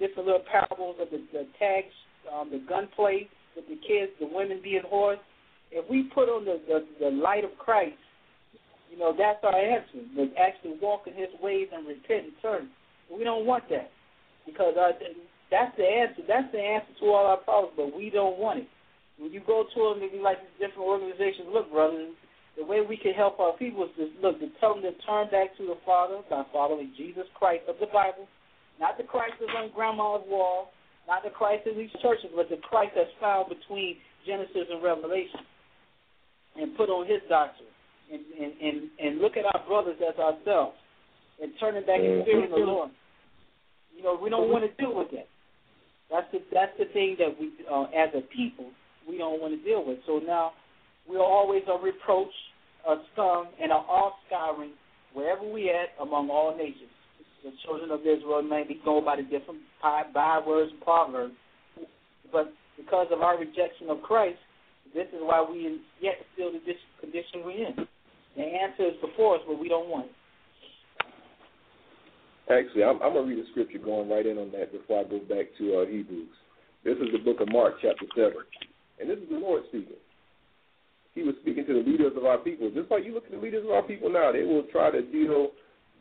different little parables of the, the tags, um, the gunplay with the kids, the women being whores. If we put on the, the, the light of Christ you know, that's our answer. To actually walk in His ways and repent and turn. We don't want that because our, that's the answer. That's the answer to all our problems. But we don't want it. When you go to them, maybe like these different organizations, look, brother, the way we can help our people is to look to tell them to turn back to the Father by following Jesus Christ of the Bible, not the Christ that's on grandma's wall, not the Christ in these churches, but the Christ that's found between Genesis and Revelation, and put on His doctrine and, and, and, and look at our brothers as ourselves and turning back and mm-hmm. fearing the Lord. You know, we don't want to deal with that. That's the that's the thing that we, uh, as a people, we don't want to deal with. So now we're always a reproach, a scum, and an all scouring wherever we at among all nations. The children of Israel may be go by the different bywords and proverbs, but because of our rejection of Christ, this is why we yet still this condition we're in. The answer is before us, but we don't want it. Actually, I'm, I'm going to read a scripture going right in on that before I go back to uh, Hebrews. This is the book of Mark, chapter 7. And this is the Lord speaking. He was speaking to the leaders of our people. Just like you look at the leaders of our people now, they will try to deal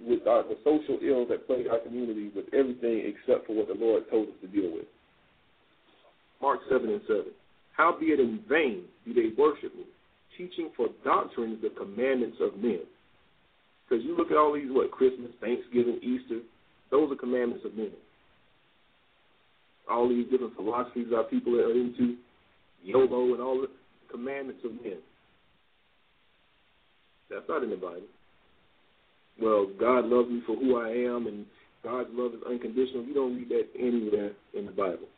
with uh, the social ills that plague our community with everything except for what the Lord told us to deal with. Mark 7 and 7. Howbeit in vain do they worship me, teaching for doctrines the commandments of men. Because you look at all these, what, Christmas, Thanksgiving, Easter, those are commandments of men. All these different philosophies our people are into, YOLO and all the commandments of men. That's not in the Bible. Well, God loves me for who I am, and God's love is unconditional. You don't read that anywhere in the Bible.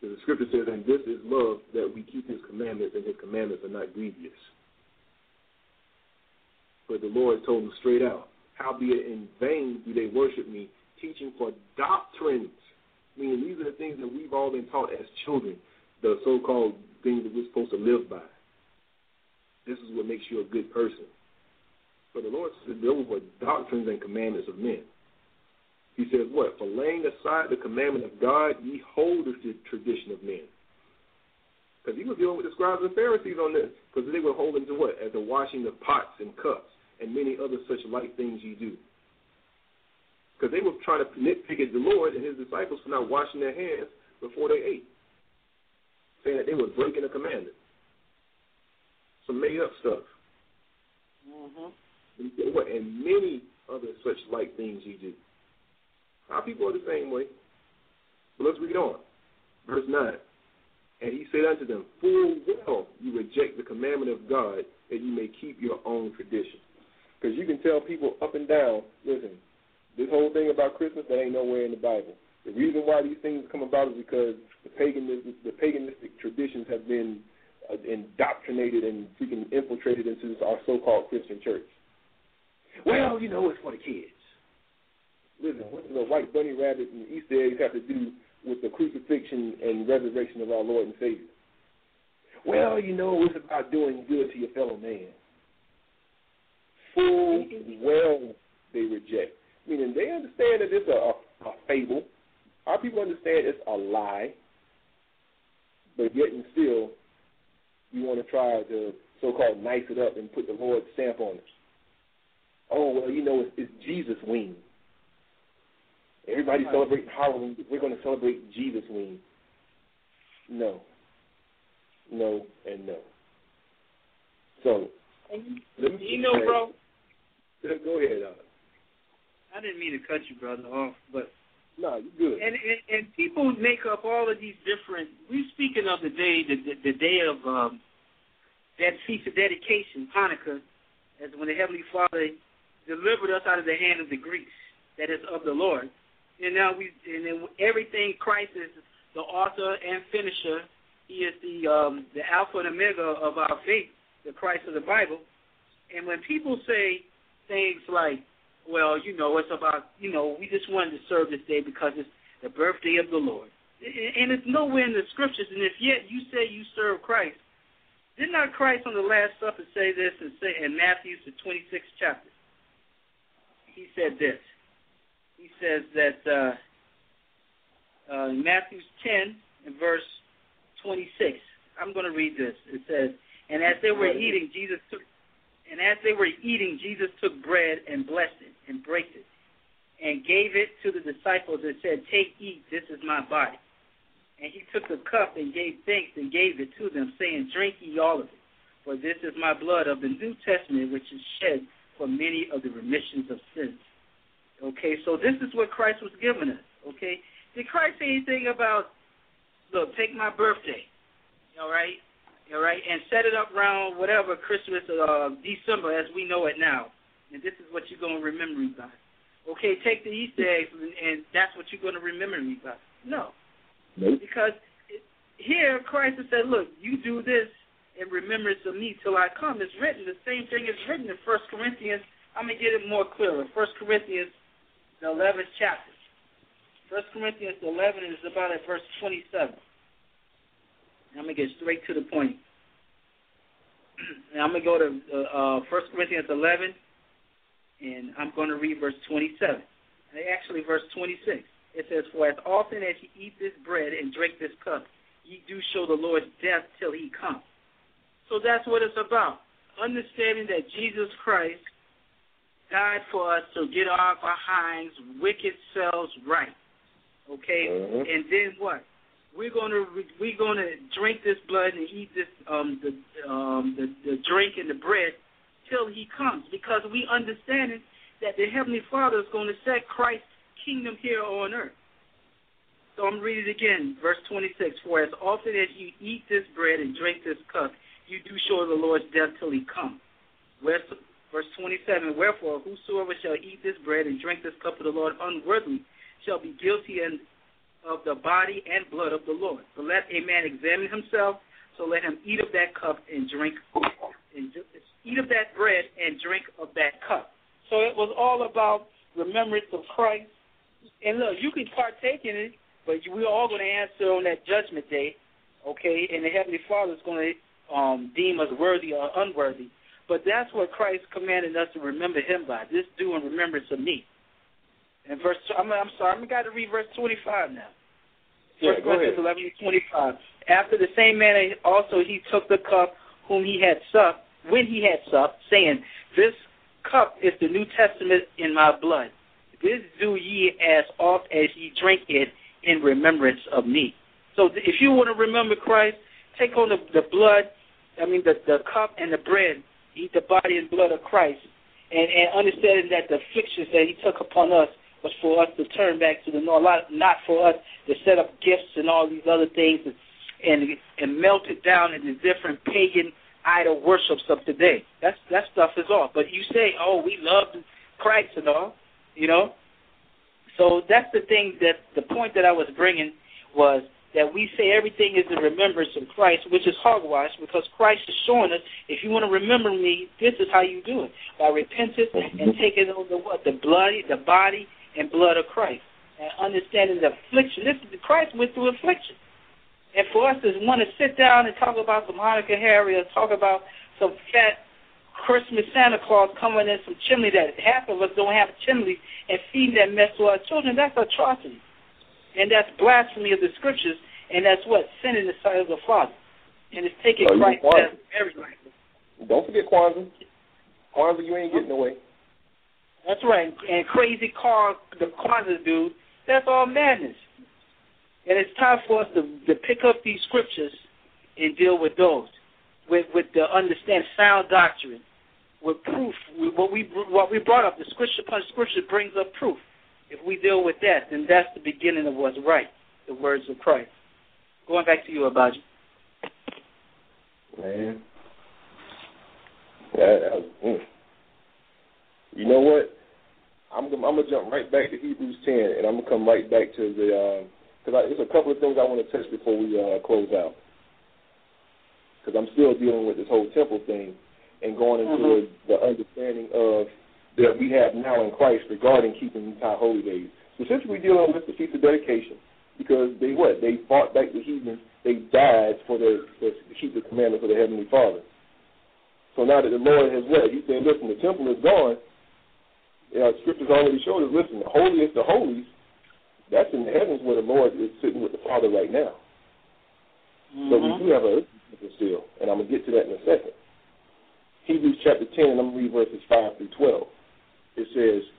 The scripture says, and this is love, that we keep his commandments, and his commandments are not grievous. But the Lord told them straight out, howbeit in vain do they worship me, teaching for doctrines. I mean, these are the things that we've all been taught as children, the so-called things that we're supposed to live by. This is what makes you a good person. But the Lord said those were doctrines and commandments of men. He says, What? For laying aside the commandment of God, ye hold the tradition of men. Because he was dealing with the scribes and Pharisees on this, because they were holding to what? As the washing of pots and cups and many other such like things ye do. Because they were trying to nitpick at the Lord and his disciples for not washing their hands before they ate, saying that they were breaking a commandment. Some made up stuff. Mm-hmm. And many other such like things ye do. Our people are the same way. But let's read on. Verse 9. And he said unto them, Full well you reject the commandment of God that you may keep your own tradition. Because you can tell people up and down, listen, this whole thing about Christmas, that ain't nowhere in the Bible. The reason why these things come about is because the paganistic, the paganistic traditions have been uh, indoctrinated and freaking infiltrated into this, our so-called Christian church. Well, you know, it's for the kids. listen, what does a white bunny rabbit and Easter eggs have to do with the crucifixion and resurrection of our Lord and Savior? Well, you know, it's about doing good to your fellow man. Full well they reject. Meaning they understand that it's a, a, a fable. Our people understand it's a lie. But yet and still, you want to try to so-called nice it up and put the Lord's stamp on it. Oh, well, you know, it's, it's Jesus' wing. Everybody's right. celebrating Halloween. We're going to celebrate Jesus' wing. No. No and no. So, let me you know, bro. Go ahead, Alex. I didn't mean to cut you, brother, off, but no, you're good. And, and and people make up all of these different. We're speaking of the day, the the, the day of um, that feast of dedication, Hanukkah, as when the Heavenly Father delivered us out of the hand of the Greeks, that is of the Lord. And now we and then everything Christ is the author and finisher. He is the um, the Alpha and Omega of our faith, the Christ of the Bible. And when people say things like well, you know, it's about, you know, we just wanted to serve this day because it's the birthday of the Lord. And it's nowhere in the scriptures. And if yet you say you serve Christ, did not Christ on the Last Supper say this and say in Matthew the 26th chapter? He said this. He says that uh, uh, in Matthew 10 and verse 26. I'm going to read this. It says, And as they were eating, Jesus took and as they were eating, Jesus took bread and blessed it and brake it and gave it to the disciples and said, Take, eat, this is my body. And he took the cup and gave thanks and gave it to them, saying, Drink ye all of it, for this is my blood of the New Testament, which is shed for many of the remissions of sins. Okay, so this is what Christ was giving us. Okay, did Christ say anything about, look, take my birthday, all right? All right, and set it up around whatever Christmas, uh, December as we know it now. And this is what you're going to remember me by. Okay, take the Easter eggs, and, and that's what you're going to remember me by. No. Nope. Because it, here Christ has said, look, you do this in remembrance of me till I come. It's written. The same thing is written in First Corinthians. I'm going to get it more clearer. First Corinthians, the 11th chapter. First Corinthians 11 is about at verse 27. I'm going to get straight to the point. and I'm going to go to uh, 1 Corinthians 11, and I'm going to read verse 27. Actually, verse 26. It says, For as often as ye eat this bread and drink this cup, ye do show the Lord's death till he come. So that's what it's about. Understanding that Jesus Christ died for us to get off our behinds, wicked selves right. Okay? Mm-hmm. And then what? We're gonna we're gonna drink this blood and eat this um the um the, the drink and the bread till he comes because we understand that the heavenly Father is going to set Christ's kingdom here on earth. So I'm reading it again, verse 26. For as often as you eat this bread and drink this cup, you do show the Lord's death till he come. Verse 27. Wherefore, whosoever shall eat this bread and drink this cup of the Lord unworthily shall be guilty and of the body and blood of the Lord. So let a man examine himself. So let him eat of that cup and drink, and eat of that bread and drink of that cup. So it was all about remembrance of Christ. And look, you can partake in it, but we're all going to answer on that judgment day, okay? And the Heavenly Father is going to um, deem us worthy or unworthy. But that's what Christ commanded us to remember Him by. This do in remembrance of me. And verse, I'm, I'm sorry, I'm got to read verse 25 now. Yeah, First Corinthians 11 25. After the same manner also he took the cup whom he had supped, when he had supped, saying, This cup is the New Testament in my blood. This do ye as oft as ye drink it in remembrance of me. So if you want to remember Christ, take on the, the blood, I mean the, the cup and the bread, eat the body and blood of Christ, and, and understanding that the afflictions that he took upon us was for us to turn back to the Lord, not for us to set up gifts and all these other things and and, and melt it down into different pagan idol worships of today. That's that stuff is off. But you say, oh, we love Christ and all, you know. So that's the thing that the point that I was bringing was that we say everything is in remembrance of Christ, which is hogwash, because Christ is showing us if you want to remember me, this is how you do it by repentance and mm-hmm. taking on the what the blood, the body, and blood of Christ, and understanding the affliction. This Christ went through affliction. And for us to want to sit down and talk about some Hanukkah Harry or talk about some fat Christmas Santa Claus coming in some chimney that half of us don't have chimneys and feeding that mess to our children, that's atrocity. And that's blasphemy of the scriptures, and that's what? Sin in the sight of the Father. And it's taking Oh, you Christ Kwanzaa. very lightly. Don't forget Kwanzaa. Kwanzaa, you ain't getting away. That's right. And crazy car, the Kwanzaa dude, that's all madness. And it's time for us to, to pick up these scriptures and deal with those, with with the understand sound doctrine, with proof. We, what we what we brought up, the scripture upon scripture brings up proof. If we deal with that, then that's the beginning of what's right, the words of Christ. Going back to you, Abaji. Man. That, that was, mm. You know what? I'm gonna, jump right back to Hebrews 10, and I'm gonna come right back to the because I there's a couple of things I want to touch before we uh, close out. Because I'm still dealing with this whole temple thing and going into Mhm. the, the understanding of that we have now in Christ regarding keeping these high holy days. Specifically dealing with the feast of dedication, because they what they fought back the heathen, they died for the to keep the commandments of the heavenly Father. So now that the Lord has what? He said, listen, the temple is gone. You know, scriptures already showed us, listen, the holiest of holies, that's in the heavens where the Lord is sitting with the Father right now. But we mm-hmm. do have a still, and I'm going to get to that in a second. Hebrews chapter 10, and I'm going to read verses 5 through 12. It says,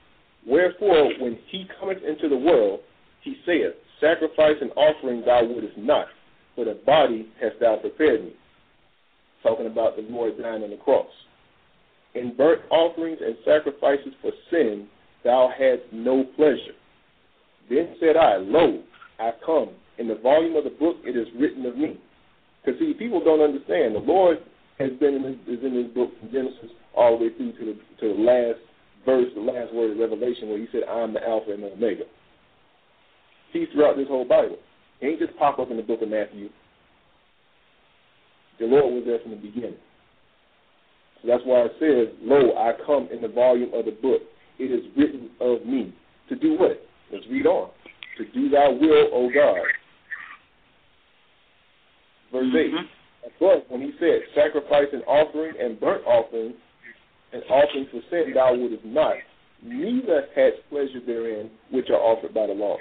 Wherefore, when he cometh into the world, he saith, Sacrifice and offering thou wouldest not, but a body hast thou prepared me. Talking about the Lord dying on the cross. In burnt offerings and sacrifices for sin thou hadst no pleasure. Then said I, Lo, I come. In the volume of the book it is written of me. Because see, people don't understand. The Lord has been in his, is in his book from Genesis all the way through to the to the last verse, the last word of Revelation, where he said, "I'm the Alpha and the Omega." He's throughout this whole Bible. He ain't just pop up in the book of Matthew. The Lord was there from the beginning. That's why it says, Lo, I come in the volume of the book. It is written of me. To do what? Let's read on. To do thy will, O God. Verse 8. Mhm. But when he said, Sacrifice and offering and burnt offering and offering for sin thou wouldest not, neither hadst pleasure therein which are offered by the law.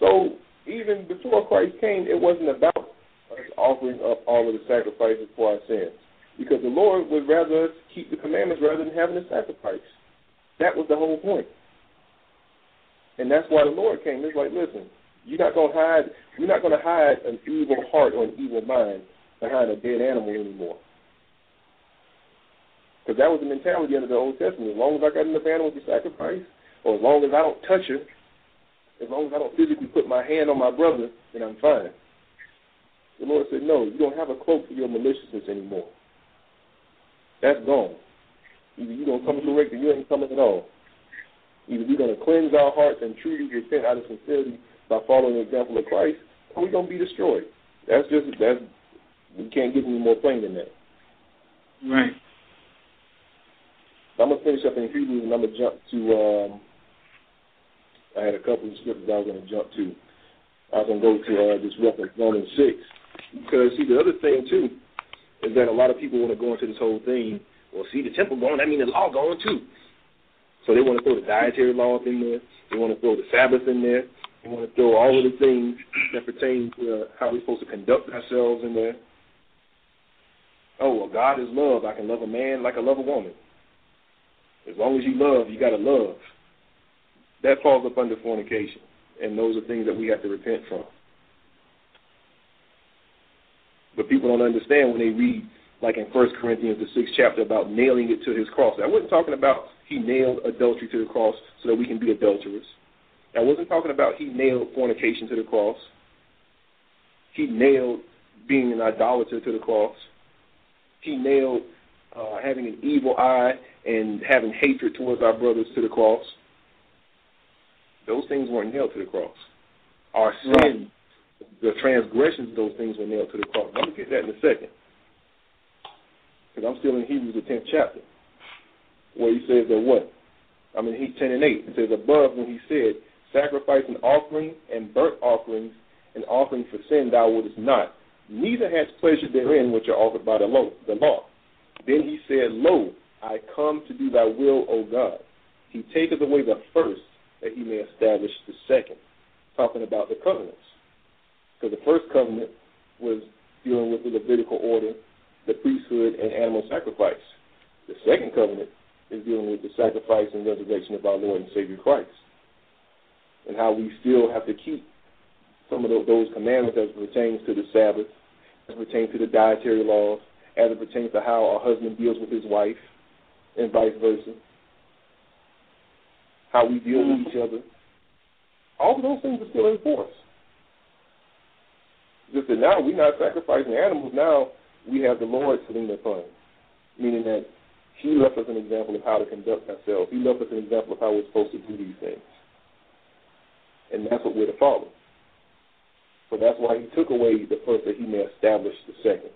So even before Christ came, it wasn't about us offering up all of the sacrifices for our sins. Because the Lord would rather us keep the commandments rather than having a sacrifice. That was the whole point. And that's why the Lord came. It's like, listen, you're not gonna hide we're not gonna hide an evil heart or an evil mind behind a dead animal anymore. Because that was the mentality under the Old Testament. As long as I got enough animals to sacrifice, or as long as I don't touch her, as long as I don't physically put my hand on my brother, then I'm fine. The Lord said, No, you don't have a cloak for your maliciousness anymore. That's gone. Either you're going to come correct or you ain't coming at all. Either we're going to cleanse our hearts and truly repent out of sincerity by following the example of Christ, or we're going to be destroyed. That's just, that's, we can't get any more plain than that. Right. I'm going to finish up in Hebrews and I'm going to jump to, um, I had a couple of scriptures I was going to jump to. I was going to go to uh, this reference, Romans 6. Because, see, the other thing, too, is that a lot of people want to go into this whole thing. Well, see, the temple going, that means the law going, too. So they want to throw the dietary laws in there. They want to throw the Sabbath in there. They want to throw all of the things that pertain to uh, how we're supposed to conduct ourselves in there. Oh, well, God is love. I can love a man like I love a woman. As long as you love, you got to love. That falls up under fornication. And those are things that we have to repent from. But people don't understand when they read, like in First Corinthians, the sixth chapter, about nailing it to his cross. I wasn't talking about he nailed adultery to the cross so that we can be adulterers. I wasn't talking about he nailed fornication to the cross. He nailed being an idolater to the cross. He nailed uh, having an evil eye and having hatred towards our brothers to the cross. Those things weren't nailed to the cross. Our sin, the transgressions of those things were nailed to the cross. I'm to get that in a second. Because I'm still in Hebrews, the 10th chapter, where he says that what? I mean, he 10 and 8. It says, above when he said, Sacrifice and offering and burnt offerings and offering for sin thou wouldest not, neither hast pleasure therein which are offered by the law. The law. Then he said, Lo, I come to do thy will, O God. He taketh away the first, that he may establish the second. Talking about the covenants. Because the first covenant was dealing with the Levitical order, the priesthood, and animal sacrifice. The second covenant is dealing with the sacrifice and resurrection of our Lord and Savior Christ. And how we still have to keep some of those commandments as it pertains to the Sabbath, as it pertains to the dietary laws, as it pertains to how a husband deals with his wife, and vice versa. How we deal with each other. All of those things are still in force. Just that now we're not sacrificing animals. Now we have the Lord lean upon, meaning that He left us an example of how to conduct ourselves. He left us an example of how we're supposed to do these things, and that's what we're to follow. So that's why He took away the first that He may establish the second.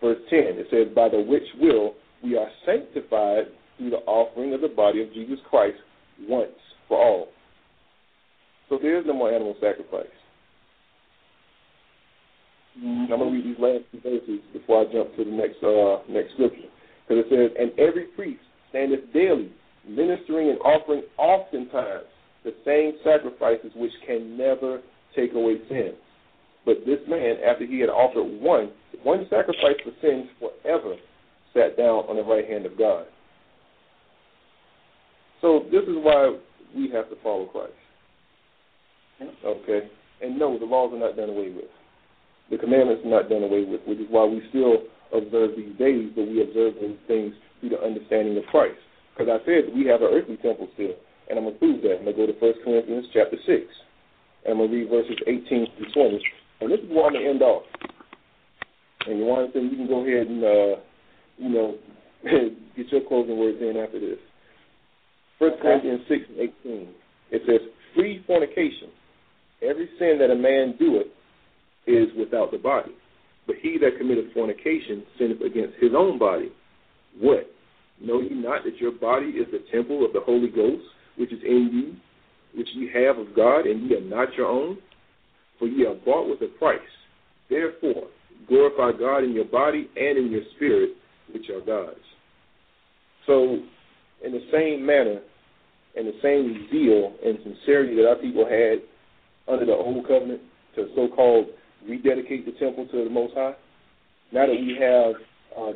Verse ten it says, "By the which will we are sanctified through the offering of the body of Jesus Christ once for all." So there is no more animal sacrifice. Mm-hmm. I'm going to read these last two verses before I jump to the next uh, next scripture. Because it says, And every priest standeth daily, ministering and offering oftentimes the same sacrifices which can never take away sins. But this man, after he had offered one, one sacrifice for sins forever, sat down on the right hand of God. So this is why we have to follow Christ. Okay? And no, the laws are not done away with the commandments are not done away with, which is why we still observe these days, but we observe these things through the understanding of Christ. Because I said we have an earthly temple still, and I'm going to prove that. I'm going to go to 1 Corinthians chapter 6, and I'm going to read verses 18 through 20. And this is where I'm going to end off. And you want to, say you can go ahead and, uh, you know, get your closing words in after this. 1 Corinthians 6 and 18. It says, Free fornication. Every sin that a man doeth is without the body. But he that committeth fornication sinneth against his own body. What? Know ye not that your body is the temple of the Holy Ghost, which is in you, which ye have of God, and ye are not your own? For ye are bought with a price. Therefore, glorify God in your body and in your spirit, which are God's. So, in the same manner, and the same zeal and sincerity that our people had under the old covenant to so-called rededicate the temple to the Most High. Now that we have a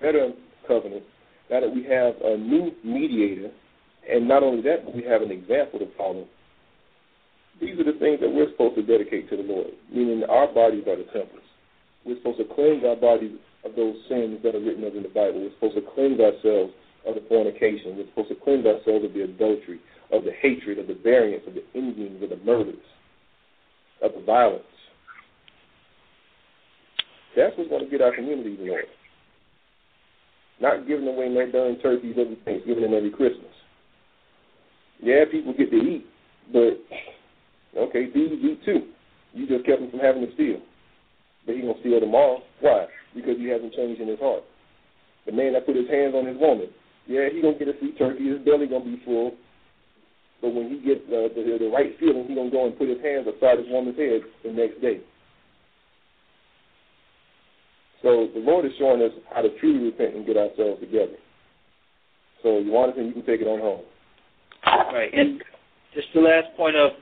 better covenant, now that we have a new mediator, and not only that, but we have an example to follow. These are the things that we're supposed to dedicate to the Lord, meaning our bodies are the temples. We're supposed to cleanse our bodies of those sins that are written of in the Bible. We're supposed to cleanse ourselves of the fornication. We're supposed to cleanse ourselves of the adultery, of the hatred, of the variance, of the envyings, of the murders, of the violence. That's what's going to get our communities in order. Not giving away darn turkeys every Thanksgiving and every Christmas. Yeah, people get to eat, but okay, thieves eat too. You just kept him from having to steal. But he's gonna steal tomorrow. Why? Because he hasn't changed in his heart. The man that put his hands on his woman, yeah, he gonna get a sweet turkey. His belly gonna be full. But when he gets uh, the, the right feeling, he gonna go and put his hands beside his woman's head the next day. So the Lord is showing us how to truly repent and get ourselves together. So you want to, you can take it on home. Right. And just the last point of,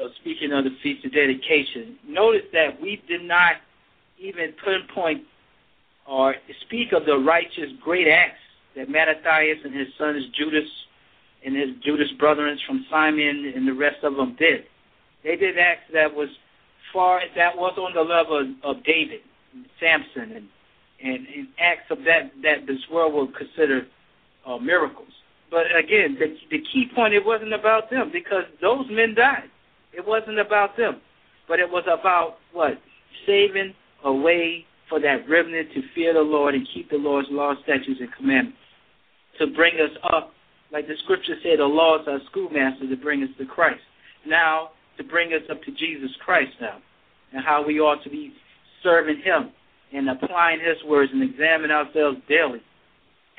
of speaking on the feast of dedication, notice that we did not even pinpoint or speak of the righteous great acts that Mattathias and his sons Judas and his Judas brethren from Simon and the rest of them did. They did acts that was far that was on the level of David Samson and, and, and acts of that that this world will consider uh, miracles. But again, the, the key point it wasn't about them because those men died. It wasn't about them, but it was about what saving a way for that remnant to fear the Lord and keep the Lord's laws, statutes, and commandments to bring us up, like the scripture said, the laws are schoolmaster to bring us to Christ. Now to bring us up to Jesus Christ now, and how we ought to be serving Him and applying His words and examine ourselves daily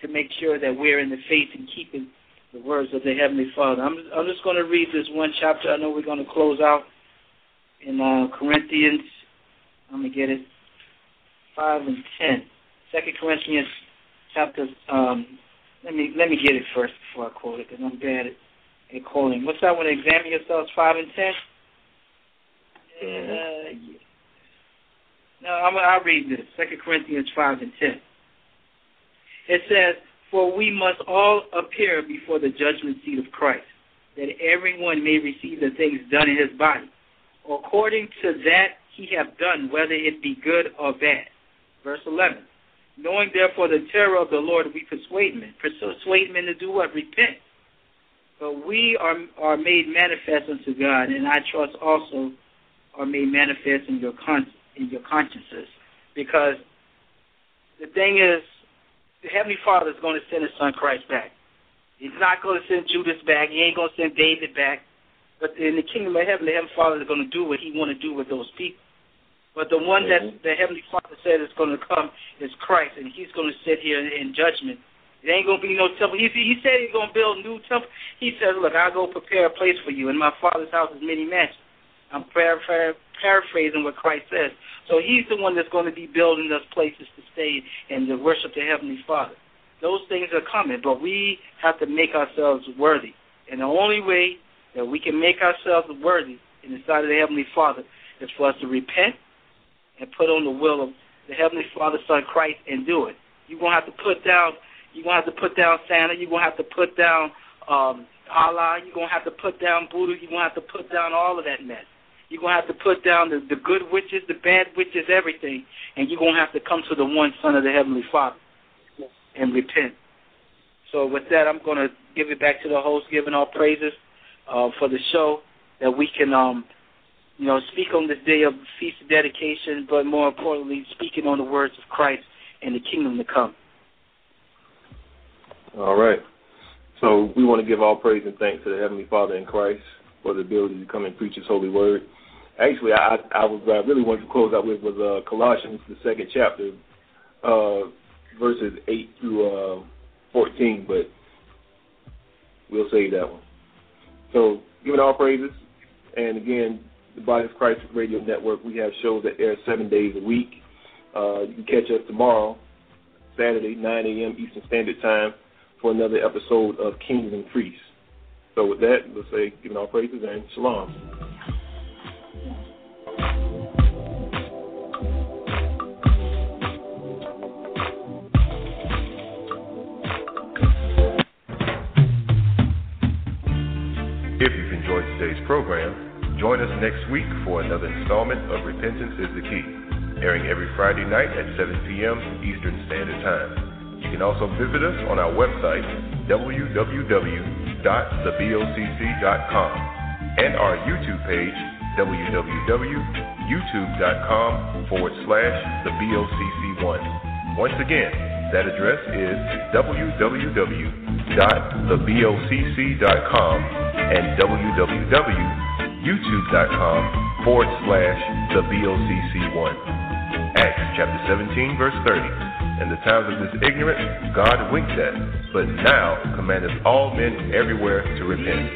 to make sure that we're in the faith and keeping the words of the Heavenly Father. I'm, I'm just going to read this one chapter. I know we're going to close out in uh, Corinthians. I'm going to get it. 5 and 10. Second Corinthians chapter. Um, let me let me get it first before I quote it because I'm bad at, at quoting. What's that one? Examine yourselves. 5 and 10. Mm-hmm. Uh, yeah. No, I'm, I'll read this. Second Corinthians 5 and 10. It says, For we must all appear before the judgment seat of Christ, that everyone may receive the things done in his body, according to that he have done, whether it be good or bad. Verse 11. Knowing therefore the terror of the Lord, we persuade men. Persuade men to do what? Repent. But we are, are made manifest unto God, and I trust also are made manifest in your con- in your consciences. Because the thing is, the Heavenly Father is going to send His Son Christ back. He's not going to send Judas back. He ain't going to send David back. But in the kingdom of heaven, the Heavenly Father is going to do what He want to do with those people. But the one that mm-hmm. the Heavenly Father said is going to come is Christ, and He's going to sit here in judgment. It ain't going to be no temple. He, he said He's going to build a new temple. He says, "Look, I'll go prepare a place for you. In my Father's house is many mansions." I'm paraphrasing what Christ says. So He's the one that's going to be building us places to stay and to worship the Heavenly Father. Those things are coming, but we have to make ourselves worthy. And the only way that we can make ourselves worthy in the sight of the Heavenly Father is for us to repent and put on the will of the Heavenly Father, Son, Christ, and do it. You're gonna have to put down. You're gonna have to put down Santa. You're gonna have to put down um, Allah. You're gonna have to put down Buddha. You're gonna have to put down all of that mess. You're gonna have to put down the, the good witches, the bad witches, everything, and you're gonna have to come to the one Son of the Heavenly Father and repent. So with that, I'm gonna give it back to the host, giving all praises uh, for the show that we can um, you know, speak on this day of feast of dedication, but more importantly, speaking on the words of Christ and the kingdom to come. All right. So we want to give all praise and thanks to the Heavenly Father in Christ for the ability to come and preach His holy word. Actually, I I was I really wanted to close out with was uh, Colossians the second chapter, uh, verses eight through uh, fourteen, but we'll save that one. So, giving all praises, and again, the Body of Christ Radio Network. We have shows that air seven days a week. Uh, you can catch us tomorrow, Saturday, 9 a.m. Eastern Standard Time, for another episode of Kings and Priests. So with that, let's say, giving all praises and shalom. If you've enjoyed today's program, Join us next week for another installment of Repentance is the Key, airing every Friday night at 7 p.m. Eastern Standard Time. You can also visit us on our website, www.thebocc.com, and our YouTube page, www.youtube.com forward slash thebocc1. Once again, that address is www.thebocc.com and www youtube.com forward slash the BOCC1. Acts chapter 17, verse 30. In the times of this ignorance, God winked at, but now commandeth all men everywhere to repent.